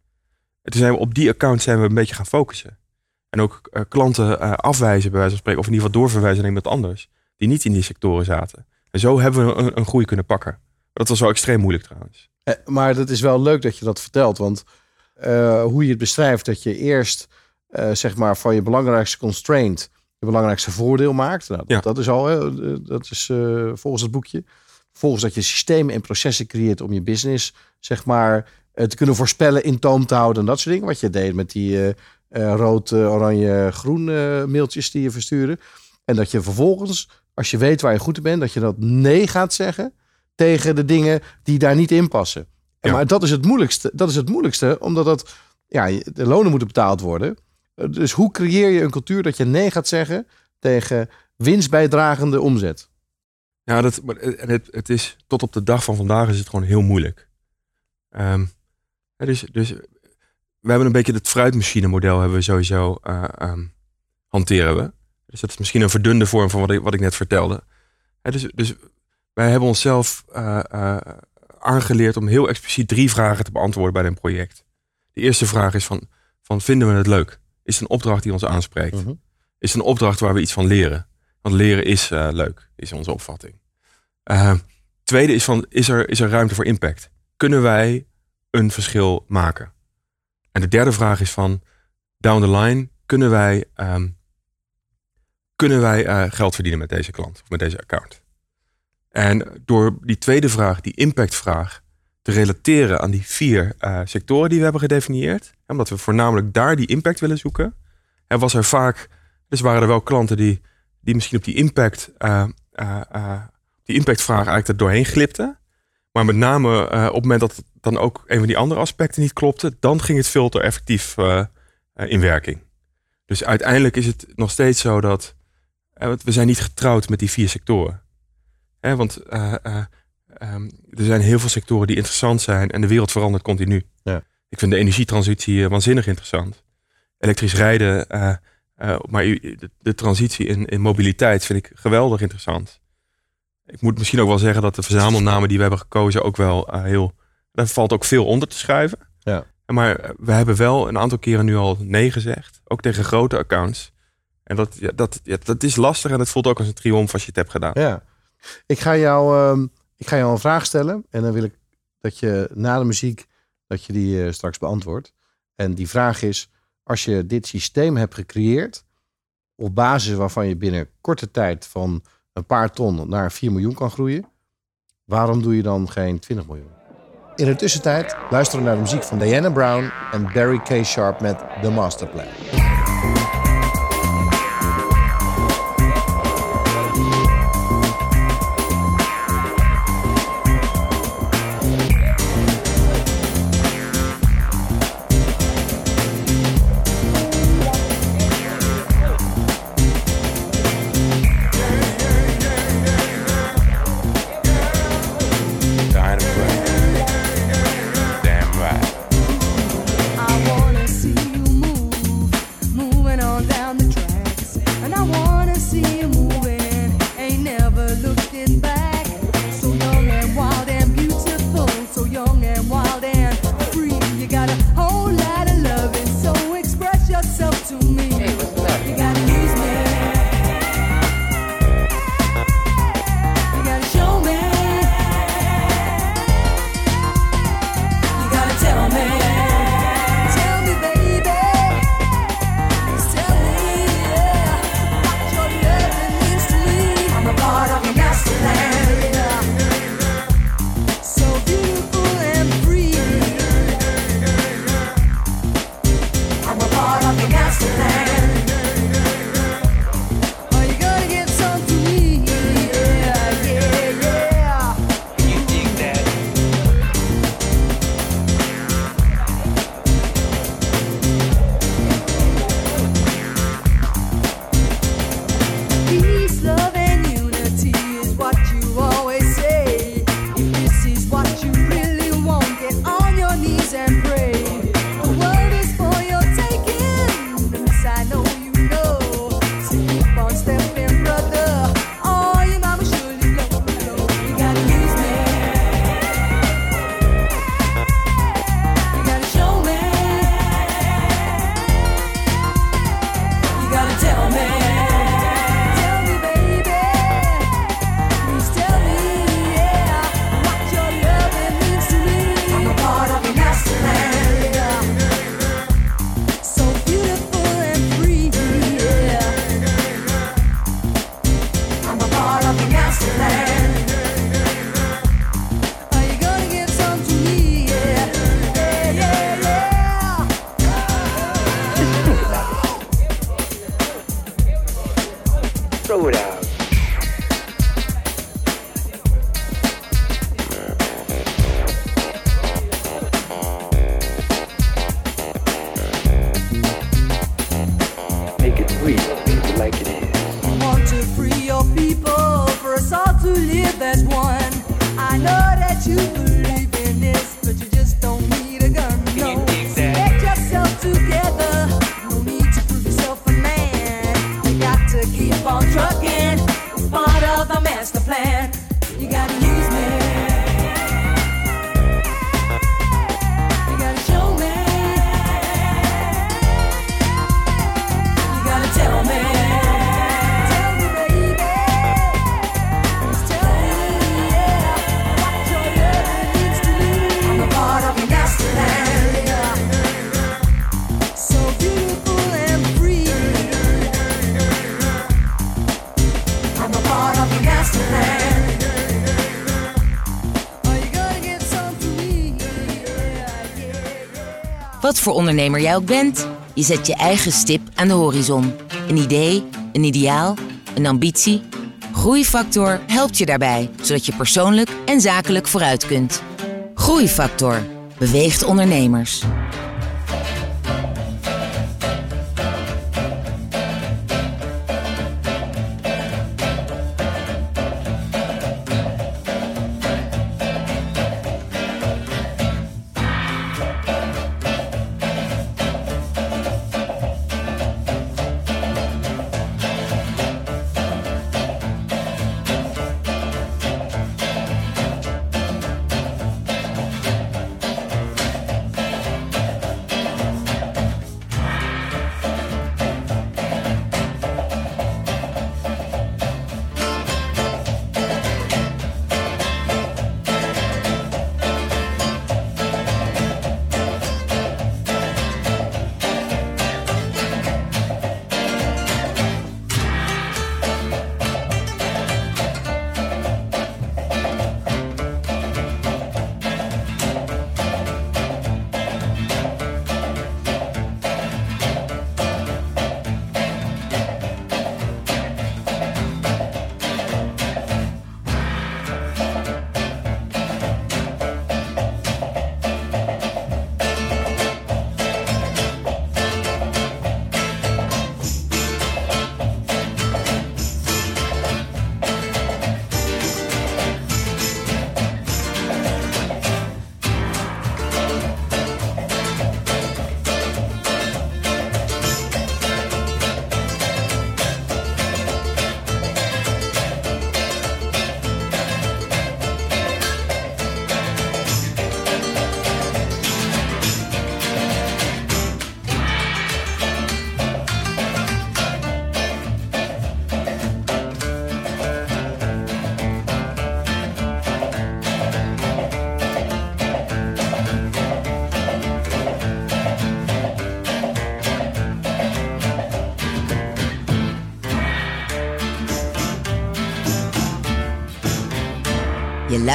En toen zijn we op die account zijn we een beetje gaan focussen. En ook klanten afwijzen, bij wijze van spreken, of in ieder geval doorverwijzen naar iemand anders, die niet in die sectoren zaten. En zo hebben we een, een groei kunnen pakken. Dat was wel extreem moeilijk trouwens. Maar dat is wel leuk dat je dat vertelt. Want hoe je het beschrijft, dat je eerst zeg maar van je belangrijkste constraint je belangrijkste voordeel maakt. Nou, dat, Ja. dat is al, dat is volgens het boekje. Volgens dat je systemen en processen creëert om je business, zeg maar, eh, te kunnen voorspellen, in toom te houden en dat soort dingen. Wat je deed met die eh, eh, rood, oranje, groen mailtjes die je verstuurde. En dat je vervolgens, als je weet waar je goed in bent, dat je dat nee gaat zeggen tegen de dingen die daar niet in passen. Ja. Maar dat is het moeilijkste. Dat is het moeilijkste, omdat dat, ja, de lonen moeten betaald worden. Dus hoe creëer je een cultuur dat je nee gaat zeggen tegen winstbijdragende omzet? Ja, dat, maar het- en het, het is tot op de dag van vandaag is het gewoon heel moeilijk. Ehm, dus, dus we hebben een beetje het fruitmachine model hebben we sowieso eh, ehm, hanteren we. Dus dat is misschien een verdunde vorm van wat ik, wat ik net vertelde. Dus, dus wij hebben onszelf eh, eh, aangeleerd om heel expliciet drie vragen te beantwoorden bij een project. De eerste vraag is van, van vinden we het leuk? Is het een opdracht die ons aanspreekt? Mhm. Is het een opdracht waar we iets van leren? Want leren is eh, leuk, is onze opvatting. Eh, tweede is van, is er, is er ruimte voor impact? Kunnen wij een verschil maken? En de derde vraag is van, down the line, kunnen wij, ehm, kunnen wij eh, geld verdienen met deze klant of met deze account? En door die tweede vraag, die impactvraag, te relateren aan die vier sectoren die we hebben gedefinieerd, omdat we voornamelijk daar die impact willen zoeken, was er vaak, dus waren er wel klanten die, die misschien op die impact, eh, eh, eh, die impactvraag eigenlijk er doorheen glipten. Maar met name op het moment dat dan ook een van die andere aspecten niet klopte, dan ging het filter effectief in werking. Dus uiteindelijk is het nog steeds zo dat we zijn niet getrouwd met die vier sectoren. Hè, want eh, eh, ehm, er zijn heel veel sectoren die interessant zijn en de wereld verandert continu. Ja. Ik vind de energietransitie waanzinnig interessant. Elektrisch rijden, eh, maar de, de transitie in, in mobiliteit vind ik geweldig interessant. Ik moet misschien ook wel zeggen dat de verzamelnamen die we hebben gekozen ook wel eh, heel. Daar valt ook veel onder te schuiven. Ja. Maar eh, we hebben wel een aantal keren nu al nee gezegd. Ook tegen grote accounts. En dat, ja, dat, ja, dat is lastig en het voelt ook als een triomf als je het hebt gedaan. Ja. Ik ga jou, ehm, ik ga jou een vraag stellen en dan wil ik dat je na de muziek dat je die straks beantwoordt. En die vraag is: als je dit systeem hebt gecreëerd op basis waarvan je binnen korte tijd van een paar ton naar 4 miljoen kan groeien, waarom doe je dan geen 20 miljoen? In de tussentijd luisteren we naar de muziek van Diana Brown en Barry K. Sharp met The Masterplan. Voor ondernemer jij ook bent, je zet je eigen stip aan de horizon. Een idee, een ideaal, een ambitie. Groeifactor helpt je daarbij, zodat je persoonlijk en zakelijk vooruit kunt. Groeifactor beweegt ondernemers.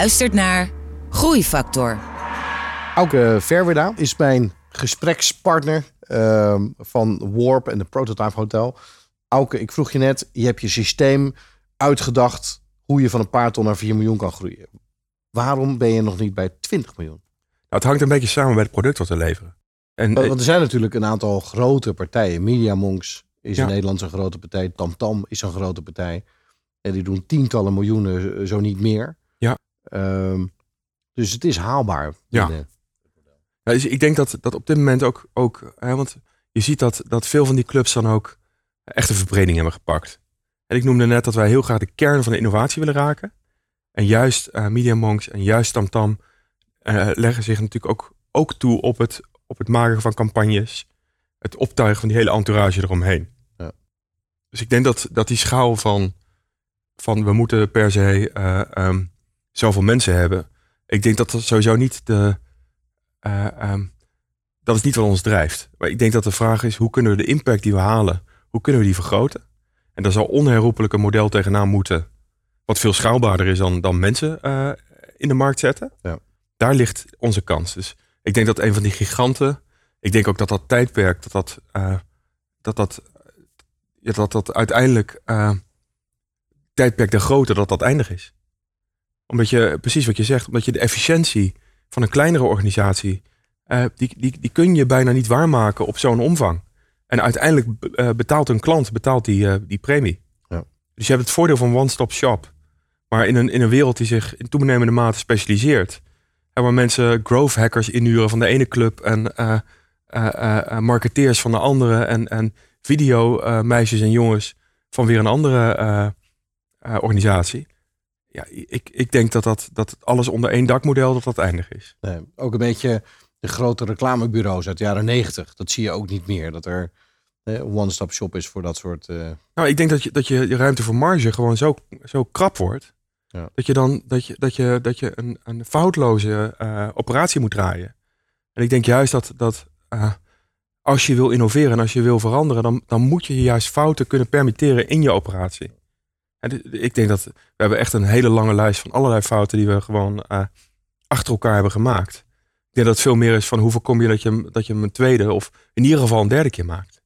Luistert naar Groeifactor. Auke Verwerda is mijn gesprekspartner ehm, van Warp en de Prototype Hotel. Auke, ik vroeg je net, je hebt je systeem uitgedacht hoe je van een paar ton naar 4 miljoen kan groeien. Waarom ben je nog niet bij 20 miljoen? Nou, het hangt een beetje samen bij het product wat we leveren. En, Want, want er zijn natuurlijk een aantal grote partijen. Mediamonks is Ja. in Nederland een grote partij. TamTam is een grote partij. En die doen tientallen miljoenen, eh, zo niet meer. Ehm, dus het is haalbaar. Ja. Ja, dus ik denk dat, dat op dit moment ook, ook hè, want je ziet dat, dat veel van die clubs dan ook echt een verbreding hebben gepakt. En ik noemde net dat wij heel graag de kern van de innovatie willen raken. En juist eh Media Monks en juist TamTam eh, leggen zich natuurlijk ook, ook toe op het, op het maken van campagnes. Het optuigen van die hele entourage eromheen. Ja. Dus ik denk dat, dat die schaal van, van we moeten per se eh, ehm, zoveel mensen hebben. Ik denk dat dat sowieso niet de, eh, ehm, dat is niet wat ons drijft. Maar ik denk dat de vraag is, hoe kunnen we de impact die we halen, hoe kunnen we die vergroten? En daar zal onherroepelijk een model tegenaan moeten, wat veel schaalbaarder is dan, dan mensen eh, in de markt zetten. Ja. Daar ligt onze kans. Dus ik denk dat een van die giganten, ik denk ook dat dat tijdperk, dat dat, eh, dat, dat, ja, dat, dat uiteindelijk tijdperk der grote, dat dat eindig is. Omdat je, precies wat je zegt, omdat je de efficiëntie van een kleinere organisatie, eh, die, die, die kun je bijna niet waarmaken op zo'n omvang. En uiteindelijk eh, betaalt een klant betaalt die, eh, die premie. Ja. Dus je hebt het voordeel van one-stop shop. Maar in een, in een wereld die zich in toenemende mate specialiseert. En waar mensen growth hackers inhuren van de ene club en marketeers van de andere. En, en video meisjes en jongens van weer een andere organisatie. Ja, ik, ik denk dat, dat, dat alles onder één dakmodel dat dat eindig is. Nee, ook een beetje de grote reclamebureaus uit de jaren negentig. Dat zie je ook niet meer. Dat er een one-stop shop is voor dat soort... eh, Nou, ik denk dat je, dat je ruimte voor marge gewoon zo, zo krap wordt. Ja. Dat je dan dat je, dat je, dat je een, een foutloze eh, operatie moet draaien. En ik denk juist dat, dat eh, als je wil innoveren en als je wil veranderen, dan, dan moet je juist fouten kunnen permitteren in je operatie. Ik denk dat we hebben echt een hele lange lijst van allerlei fouten die we gewoon eh, achter elkaar hebben gemaakt. denk dat het veel meer is van hoe voorkom je dat je, hem- dat je hem een tweede of in ieder geval een derde keer maakt.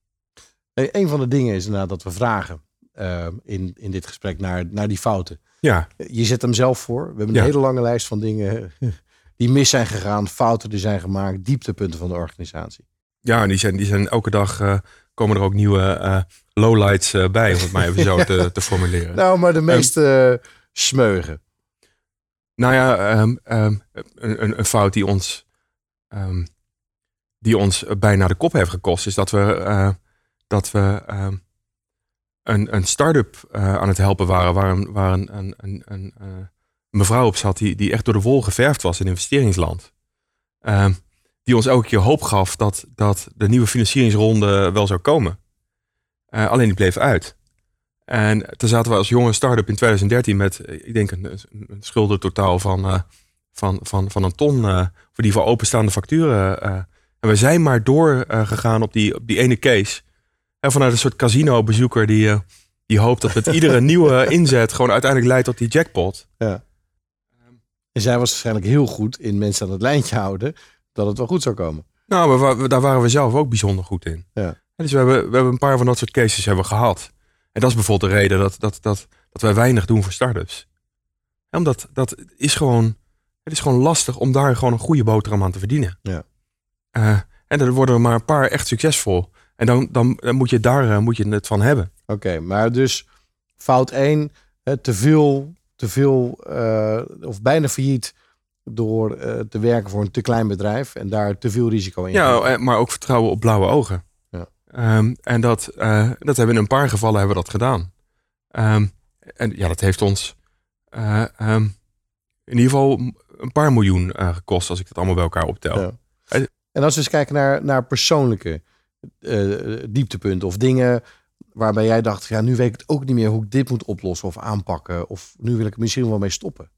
Nee, een van de dingen is inderdaad dat we vragen eh, in, in dit gesprek naar, naar die fouten. Ja, Je zet hem zelf voor. We hebben een Ja. hele lange lijst van dingen die mis zijn gegaan, fouten die zijn gemaakt, dieptepunten van de organisatie. ja en die zijn, die zijn elke dag eh, komen er ook nieuwe eh, lowlights eh, bij, om het maar even zo te, te formuleren. Nou, maar de meeste eh, smeugen. Nou ja, ehm, ehm, een, een, fout die ons, ehm, die ons bijna de kop heeft gekost, is dat we, dat we ehm, een, een start-up aan het helpen waren, waar een, waar een, een, een mevrouw op zat die, die echt door de wol geverfd was in investeringsland. Ehm, die ons elke keer hoop gaf dat, dat de nieuwe financieringsronde wel zou komen. Eh, alleen die bleef uit. En toen zaten we als jonge start-up in 2013 met, eh, ik denk, een, een schuldentotaal van, eh, van, van, van een ton voor die voor openstaande facturen. en we zijn maar doorgegaan gegaan op, die, op die ene case. En vanuit een soort casino-bezoeker die, die hoopt dat met iedere nieuwe inzet gewoon uiteindelijk leidt tot die jackpot. En zij was waarschijnlijk heel goed in mensen aan het lijntje houden dat het wel goed zou komen. Nou, we, daar waren we zelf ook bijzonder goed in. Ja. En Dus we hebben, we hebben een paar van dat soort cases hebben gehad. En dat is bijvoorbeeld de reden dat, dat, dat, dat wij weinig doen voor start-ups. Ja, Omdat dat is gewoon, het is gewoon lastig om daar gewoon een goede boterham aan te verdienen. Ja. Eh, en er worden er maar een paar echt succesvol. En dan, dan, dan moet je daar eh, moet je het van hebben. Oké, maar dus fout 1, te veel, te veel eh, of bijna failliet door eh, te werken voor een te klein bedrijf en daar te veel risico in. Ja, eh, maar ook vertrouwen op blauwe ogen. Ja. Ehm, en dat, eh, dat hebben we in een paar gevallen hebben we dat gedaan. Ehm, en ja, dat heeft ons eh, ehm, in ieder geval een paar miljoen gekost als ik dat allemaal bij elkaar optel. Ja. En als we eens kijken naar, naar persoonlijke dieptepunten of dingen waarbij jij dacht, ja, nu weet ik het ook niet meer hoe ik dit moet oplossen of aanpakken. Of nu wil ik er misschien wel mee stoppen.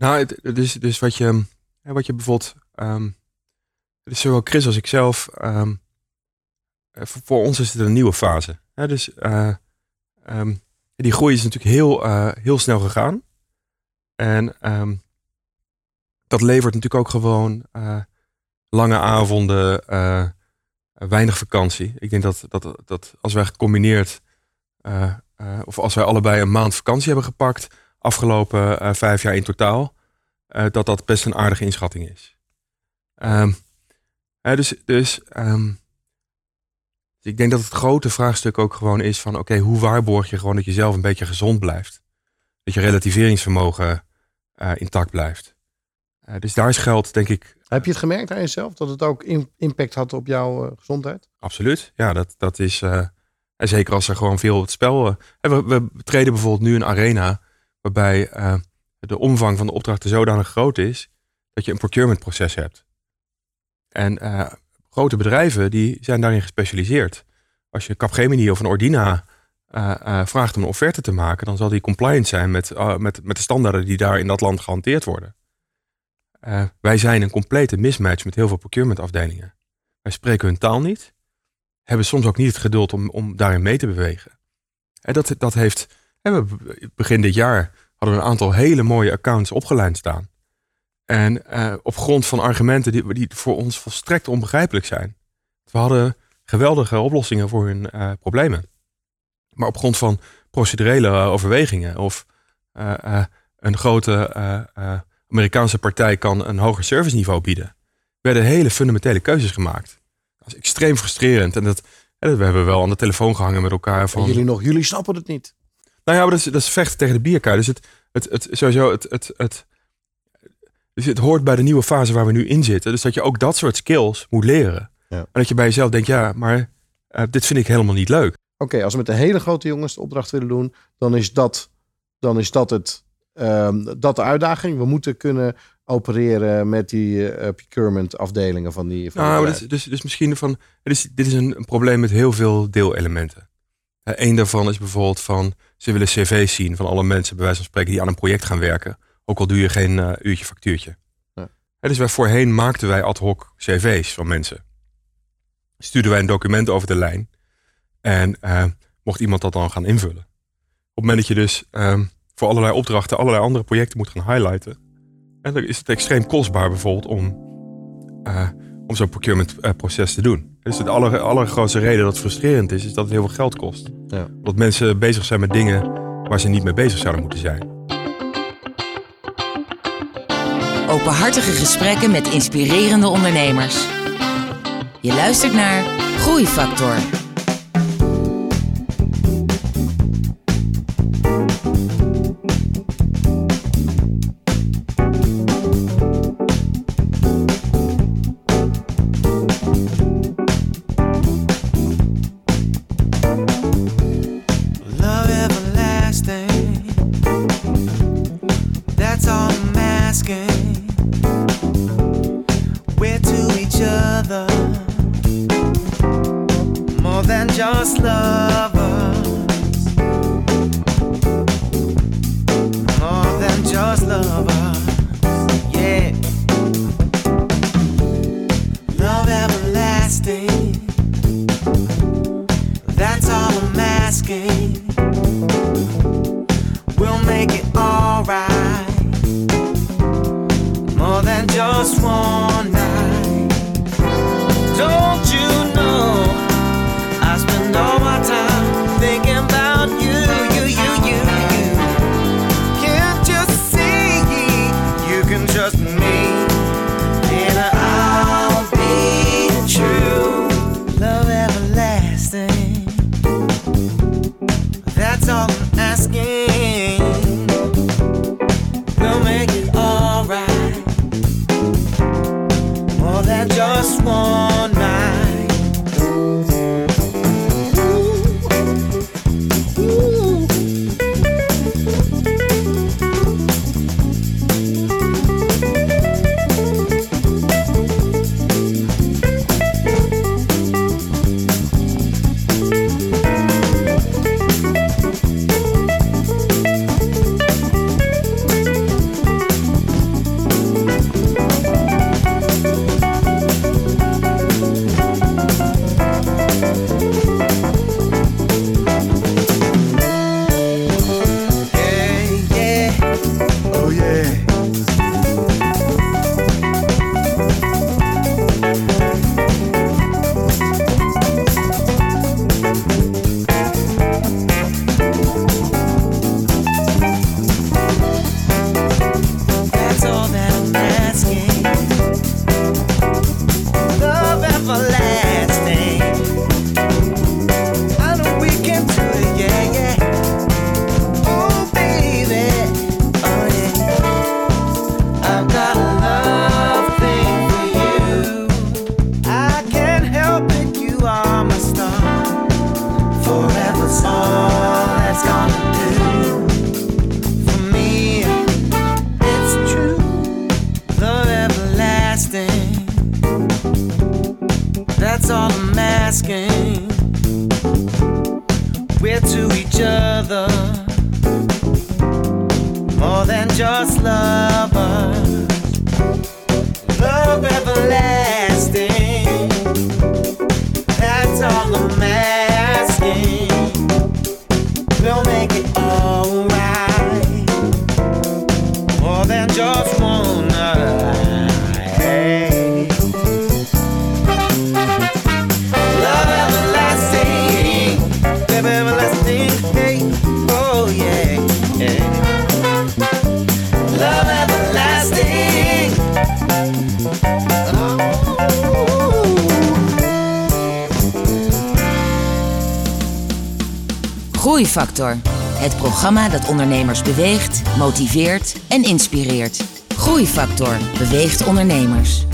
Nou, het, is dus wat je, wat je bijvoorbeeld. ehm is zowel Chris als ik zelf. ehm, eh, voor, ons is het een nieuwe fase. Dus eh, ehm, die groei is natuurlijk heel, eh, heel snel gegaan. En dat levert natuurlijk ook gewoon lange avonden, weinig vakantie. Ik denk dat, dat, dat als wij gecombineerd, of als wij allebei een maand vakantie hebben gepakt, afgelopen eh, vijf jaar in totaal, eh, dat dat best een aardige inschatting is. Ehm, hè, dus dus ehm, dus ik denk dat het grote vraagstuk ook gewoon is van oké, hoe waarborg je gewoon dat je zelf een beetje gezond blijft? Dat je relativeringsvermogen eh, intact blijft. Dus daar is geld, denk ik, Heb je het gemerkt aan jezelf dat het ook in- impact had op jouw gezondheid? Absoluut. Ja, dat, dat is. en zeker als er gewoon veel op het spel. we, we treden bijvoorbeeld nu een arena. Waarbij eh, de omvang van de opdrachten zodanig groot is. dat je een procurement proces hebt. En eh, grote bedrijven die zijn daarin gespecialiseerd. Als je Capgemini of een Ordina eh, vraagt om een offerte te maken. dan zal die compliant zijn met, met, met de standaarden die daar in dat land gehanteerd worden. Wij zijn een complete mismatch met heel veel procurement afdelingen. Wij spreken hun taal niet. Hebben soms ook niet het geduld om, om daarin mee te bewegen. En dat, dat heeft. Begin dit jaar hadden we een aantal hele mooie accounts opgeleid staan. En eh, op grond van argumenten die, die voor ons volstrekt onbegrijpelijk zijn. We hadden geweldige oplossingen voor hun eh, problemen. Maar op grond van procedurele eh, overwegingen of een grote Amerikaanse partij kan een hoger serviceniveau bieden, werden hele fundamentele keuzes gemaakt. Dat is extreem frustrerend. En dat, we hebben wel aan de telefoon gehangen met elkaar. Van, jullie nog, jullie snappen het niet. Nou ja, maar dat is, dat is vechten tegen de bierkaart. Dus het, het, het, sowieso, het, het, het, dus het hoort bij de nieuwe fase waar we nu in zitten. Dus dat je ook dat soort skills moet leren. Ja. En dat je bij jezelf denkt, ja, maar eh, dit vind ik helemaal niet leuk. Oké, als we met de hele grote jongens de opdracht willen doen, dan is dat, dan is dat, het, ehm, dat de uitdaging. We moeten kunnen opereren met die eh, procurement afdelingen van die. Van Nou, dus, dus, dus misschien van, dit is een, een probleem met heel veel deelelementen. Eh, een daarvan is bijvoorbeeld van, ze willen cv's zien van alle mensen, bij wijze van spreken, die aan een project gaan werken. Ook al doe je geen eh, uurtje factuurtje. Ja. Dus wij voorheen maakten wij ad hoc cv's van mensen. Stuurden wij een document over de lijn. En eh, mocht iemand dat dan gaan invullen. Op het moment dat je dus ehm, voor allerlei opdrachten, allerlei andere projecten moet gaan highlighten. En dan is het extreem kostbaar bijvoorbeeld om, om zo'n procurement proces te doen. Dus de aller, allergrootste reden dat het frustrerend is, is dat het heel veel geld kost. Ja. Dat mensen bezig zijn met dingen waar ze niet mee bezig zouden moeten zijn. Openhartige gesprekken met inspirerende ondernemers. Je luistert naar Groeifactor. Groeifactor. Het programma dat ondernemers beweegt, motiveert en inspireert. Groeifactor beweegt ondernemers.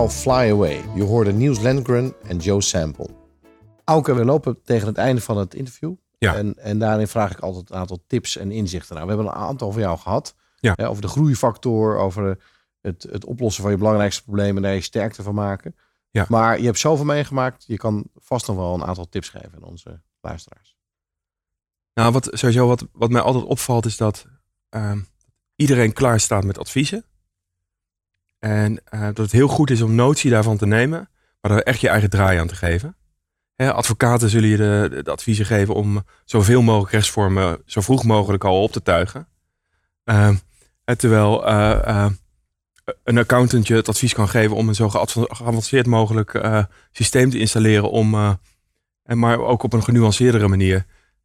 I'll Fly Away. Je hoorde Niels Landgren en Joe Sample. Auke, we lopen tegen het einde van het interview. Ja. En, en daarin vraag ik altijd een aantal tips en inzichten. Nou, we hebben een aantal van jou gehad. Ja. Hè, over de groeifactor, over het, het oplossen van je belangrijkste problemen en daar je sterkte van maken. Ja. Maar je hebt zoveel meegemaakt. Je kan vast nog wel een aantal tips geven aan onze luisteraars. Nou, wat, sowieso wat, wat mij altijd opvalt is dat ehm, iedereen klaar staat met adviezen. En eh, dat het heel goed is om notie daarvan te nemen, maar er echt je eigen draai aan te geven. Hè, advocaten zullen je de, adviezen geven om zoveel mogelijk rechtsvormen zo vroeg mogelijk al op te tuigen. En terwijl eh, eh, een accountant je het advies kan geven om een zo geavanceerd mogelijk systeem te installeren, om, en maar ook op een genuanceerdere manier.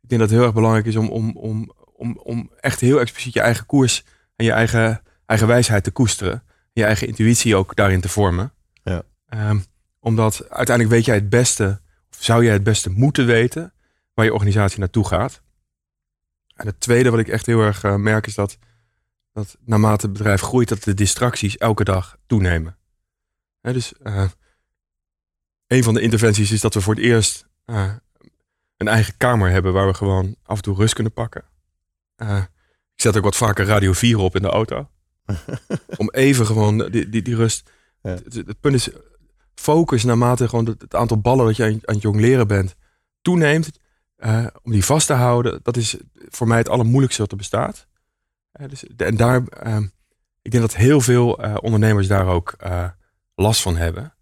Ik denk dat het heel erg belangrijk is om, om, om, om, om echt heel expliciet je eigen koers en je eigen, eigen wijsheid te koesteren. Je eigen intuïtie ook daarin te vormen. Ja. Ehm, omdat uiteindelijk weet jij het beste, of zou jij het beste moeten weten, waar je organisatie naartoe gaat. En het tweede wat ik echt heel erg eh, merk is dat, dat naarmate het bedrijf groeit, dat de distracties elke dag toenemen. Dus eh, een van de interventies is dat we voor het eerst eh, een eigen kamer hebben waar we gewoon af en toe rust kunnen pakken. Ik zet ook wat vaker Radio 4 op in de auto. om even gewoon die, die, die rust. Ja. Het, punt is, focus naarmate gewoon het, het aantal ballen dat je aan, aan het jongleren bent toeneemt. eh, om die vast te houden, dat is voor mij het allermoeilijkste wat er bestaat. Eh, dus, de- en daar, eh, ik denk dat heel veel eh, ondernemers daar ook last van hebben.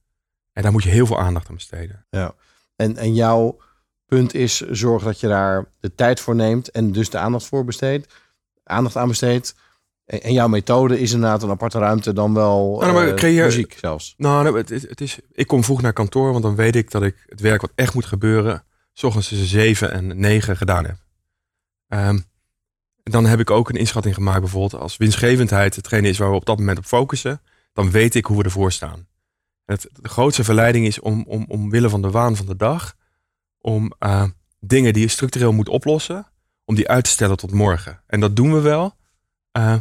En daar moet je heel veel aandacht aan besteden. Ja. En, en jouw punt is zorg dat je daar de tijd voor neemt en dus de aandacht voor besteedt. Aandacht aan besteedt. En, jouw methode is inderdaad een aparte ruimte dan wel Nou, maar eh, creëer- muziek zelfs. Nou, nou, het, is, ik kom vroeg naar kantoor, want dan weet ik dat ik het werk wat echt moet gebeuren, s ochtends tussen zeven en negen gedaan heb. Ehm, dan heb ik ook een inschatting gemaakt, bijvoorbeeld als winstgevendheid hetgene is waar we op dat moment op focussen, dan weet ik hoe we ervoor staan. Het, de grootste verleiding is om, om, omwille van de waan van de dag, om eh, dingen die je structureel moet oplossen, om die uit te stellen tot morgen. En dat doen we wel, eh,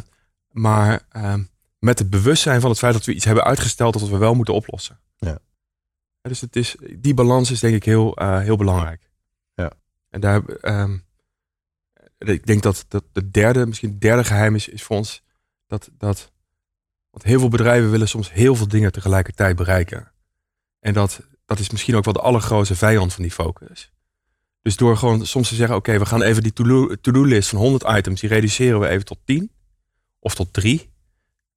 maar ehm, met het bewustzijn van het feit dat we iets hebben uitgesteld dat we wel moeten oplossen. Ja. Dus het is, die balans is denk ik heel, eh, heel belangrijk. Ja. En daar, ehm, ik denk dat, dat de derde, misschien het derde geheim is, is voor ons dat, dat, want heel veel bedrijven willen soms heel veel dingen tegelijkertijd bereiken. En dat, dat is misschien ook wel de allergrootste vijand van die focus. Dus door gewoon soms te zeggen, oké, we gaan even die to-do- to-do-list van 100 items, die reduceren we even tot 10 of tot 3.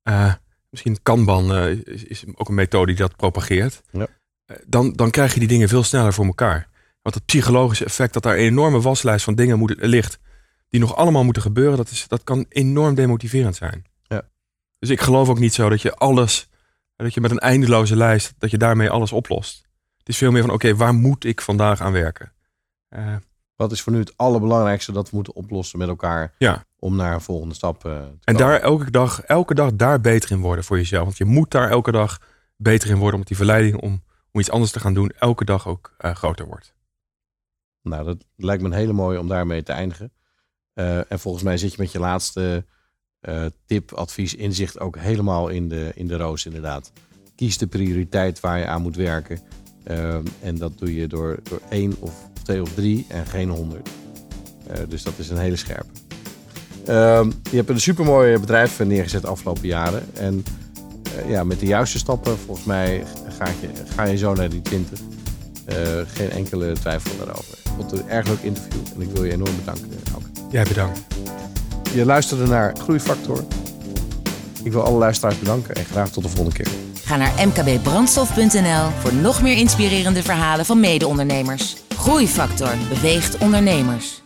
Eh, misschien Kanban is, is ook een methode die dat propageert. Ja. Eh, dan, dan krijg je die dingen veel sneller voor elkaar. Want het psychologische effect dat daar een enorme waslijst van dingen moet, ligt, die nog allemaal moeten gebeuren, dat, is, dat kan enorm demotiverend zijn. Ja. Dus ik geloof ook niet zo dat je alles, dat je met een eindeloze lijst, dat je daarmee alles oplost. Het is veel meer van, oké, waar moet ik vandaag aan werken? Wat is voor nu het allerbelangrijkste dat we moeten oplossen met elkaar Ja. om naar een volgende stap eh, te En komen? daar elke dag, elke dag daar beter in worden voor jezelf. Want je moet daar elke dag beter in worden, omdat die verleiding om, om iets anders te gaan doen elke dag ook eh, groter wordt. Nou, dat lijkt me een hele mooie om daarmee te eindigen. Eh, en volgens mij zit je met je laatste tip, advies, inzicht ook helemaal in de, in de roos inderdaad. Kies de prioriteit waar je aan moet werken. Ehm, en dat doe je door, door één of twee of drie en geen honderd. Eh, dus dat is een hele scherpe. Ehm, je hebt een supermooi bedrijf neergezet de afgelopen jaren. En eh, ja, met de juiste stappen, volgens mij ga je, ga je zo naar die 20. Eh, geen enkele twijfel daarover. Ik vond het een erg leuk interview en ik wil je enorm bedanken. Auke. Jij bedankt. Je luisterde naar Groeifactor. Ik wil alle luisteraars bedanken en graag tot de volgende keer. Ga naar mkbbrandstof.nl voor nog meer inspirerende verhalen van mede-ondernemers. Groeifactor beweegt ondernemers.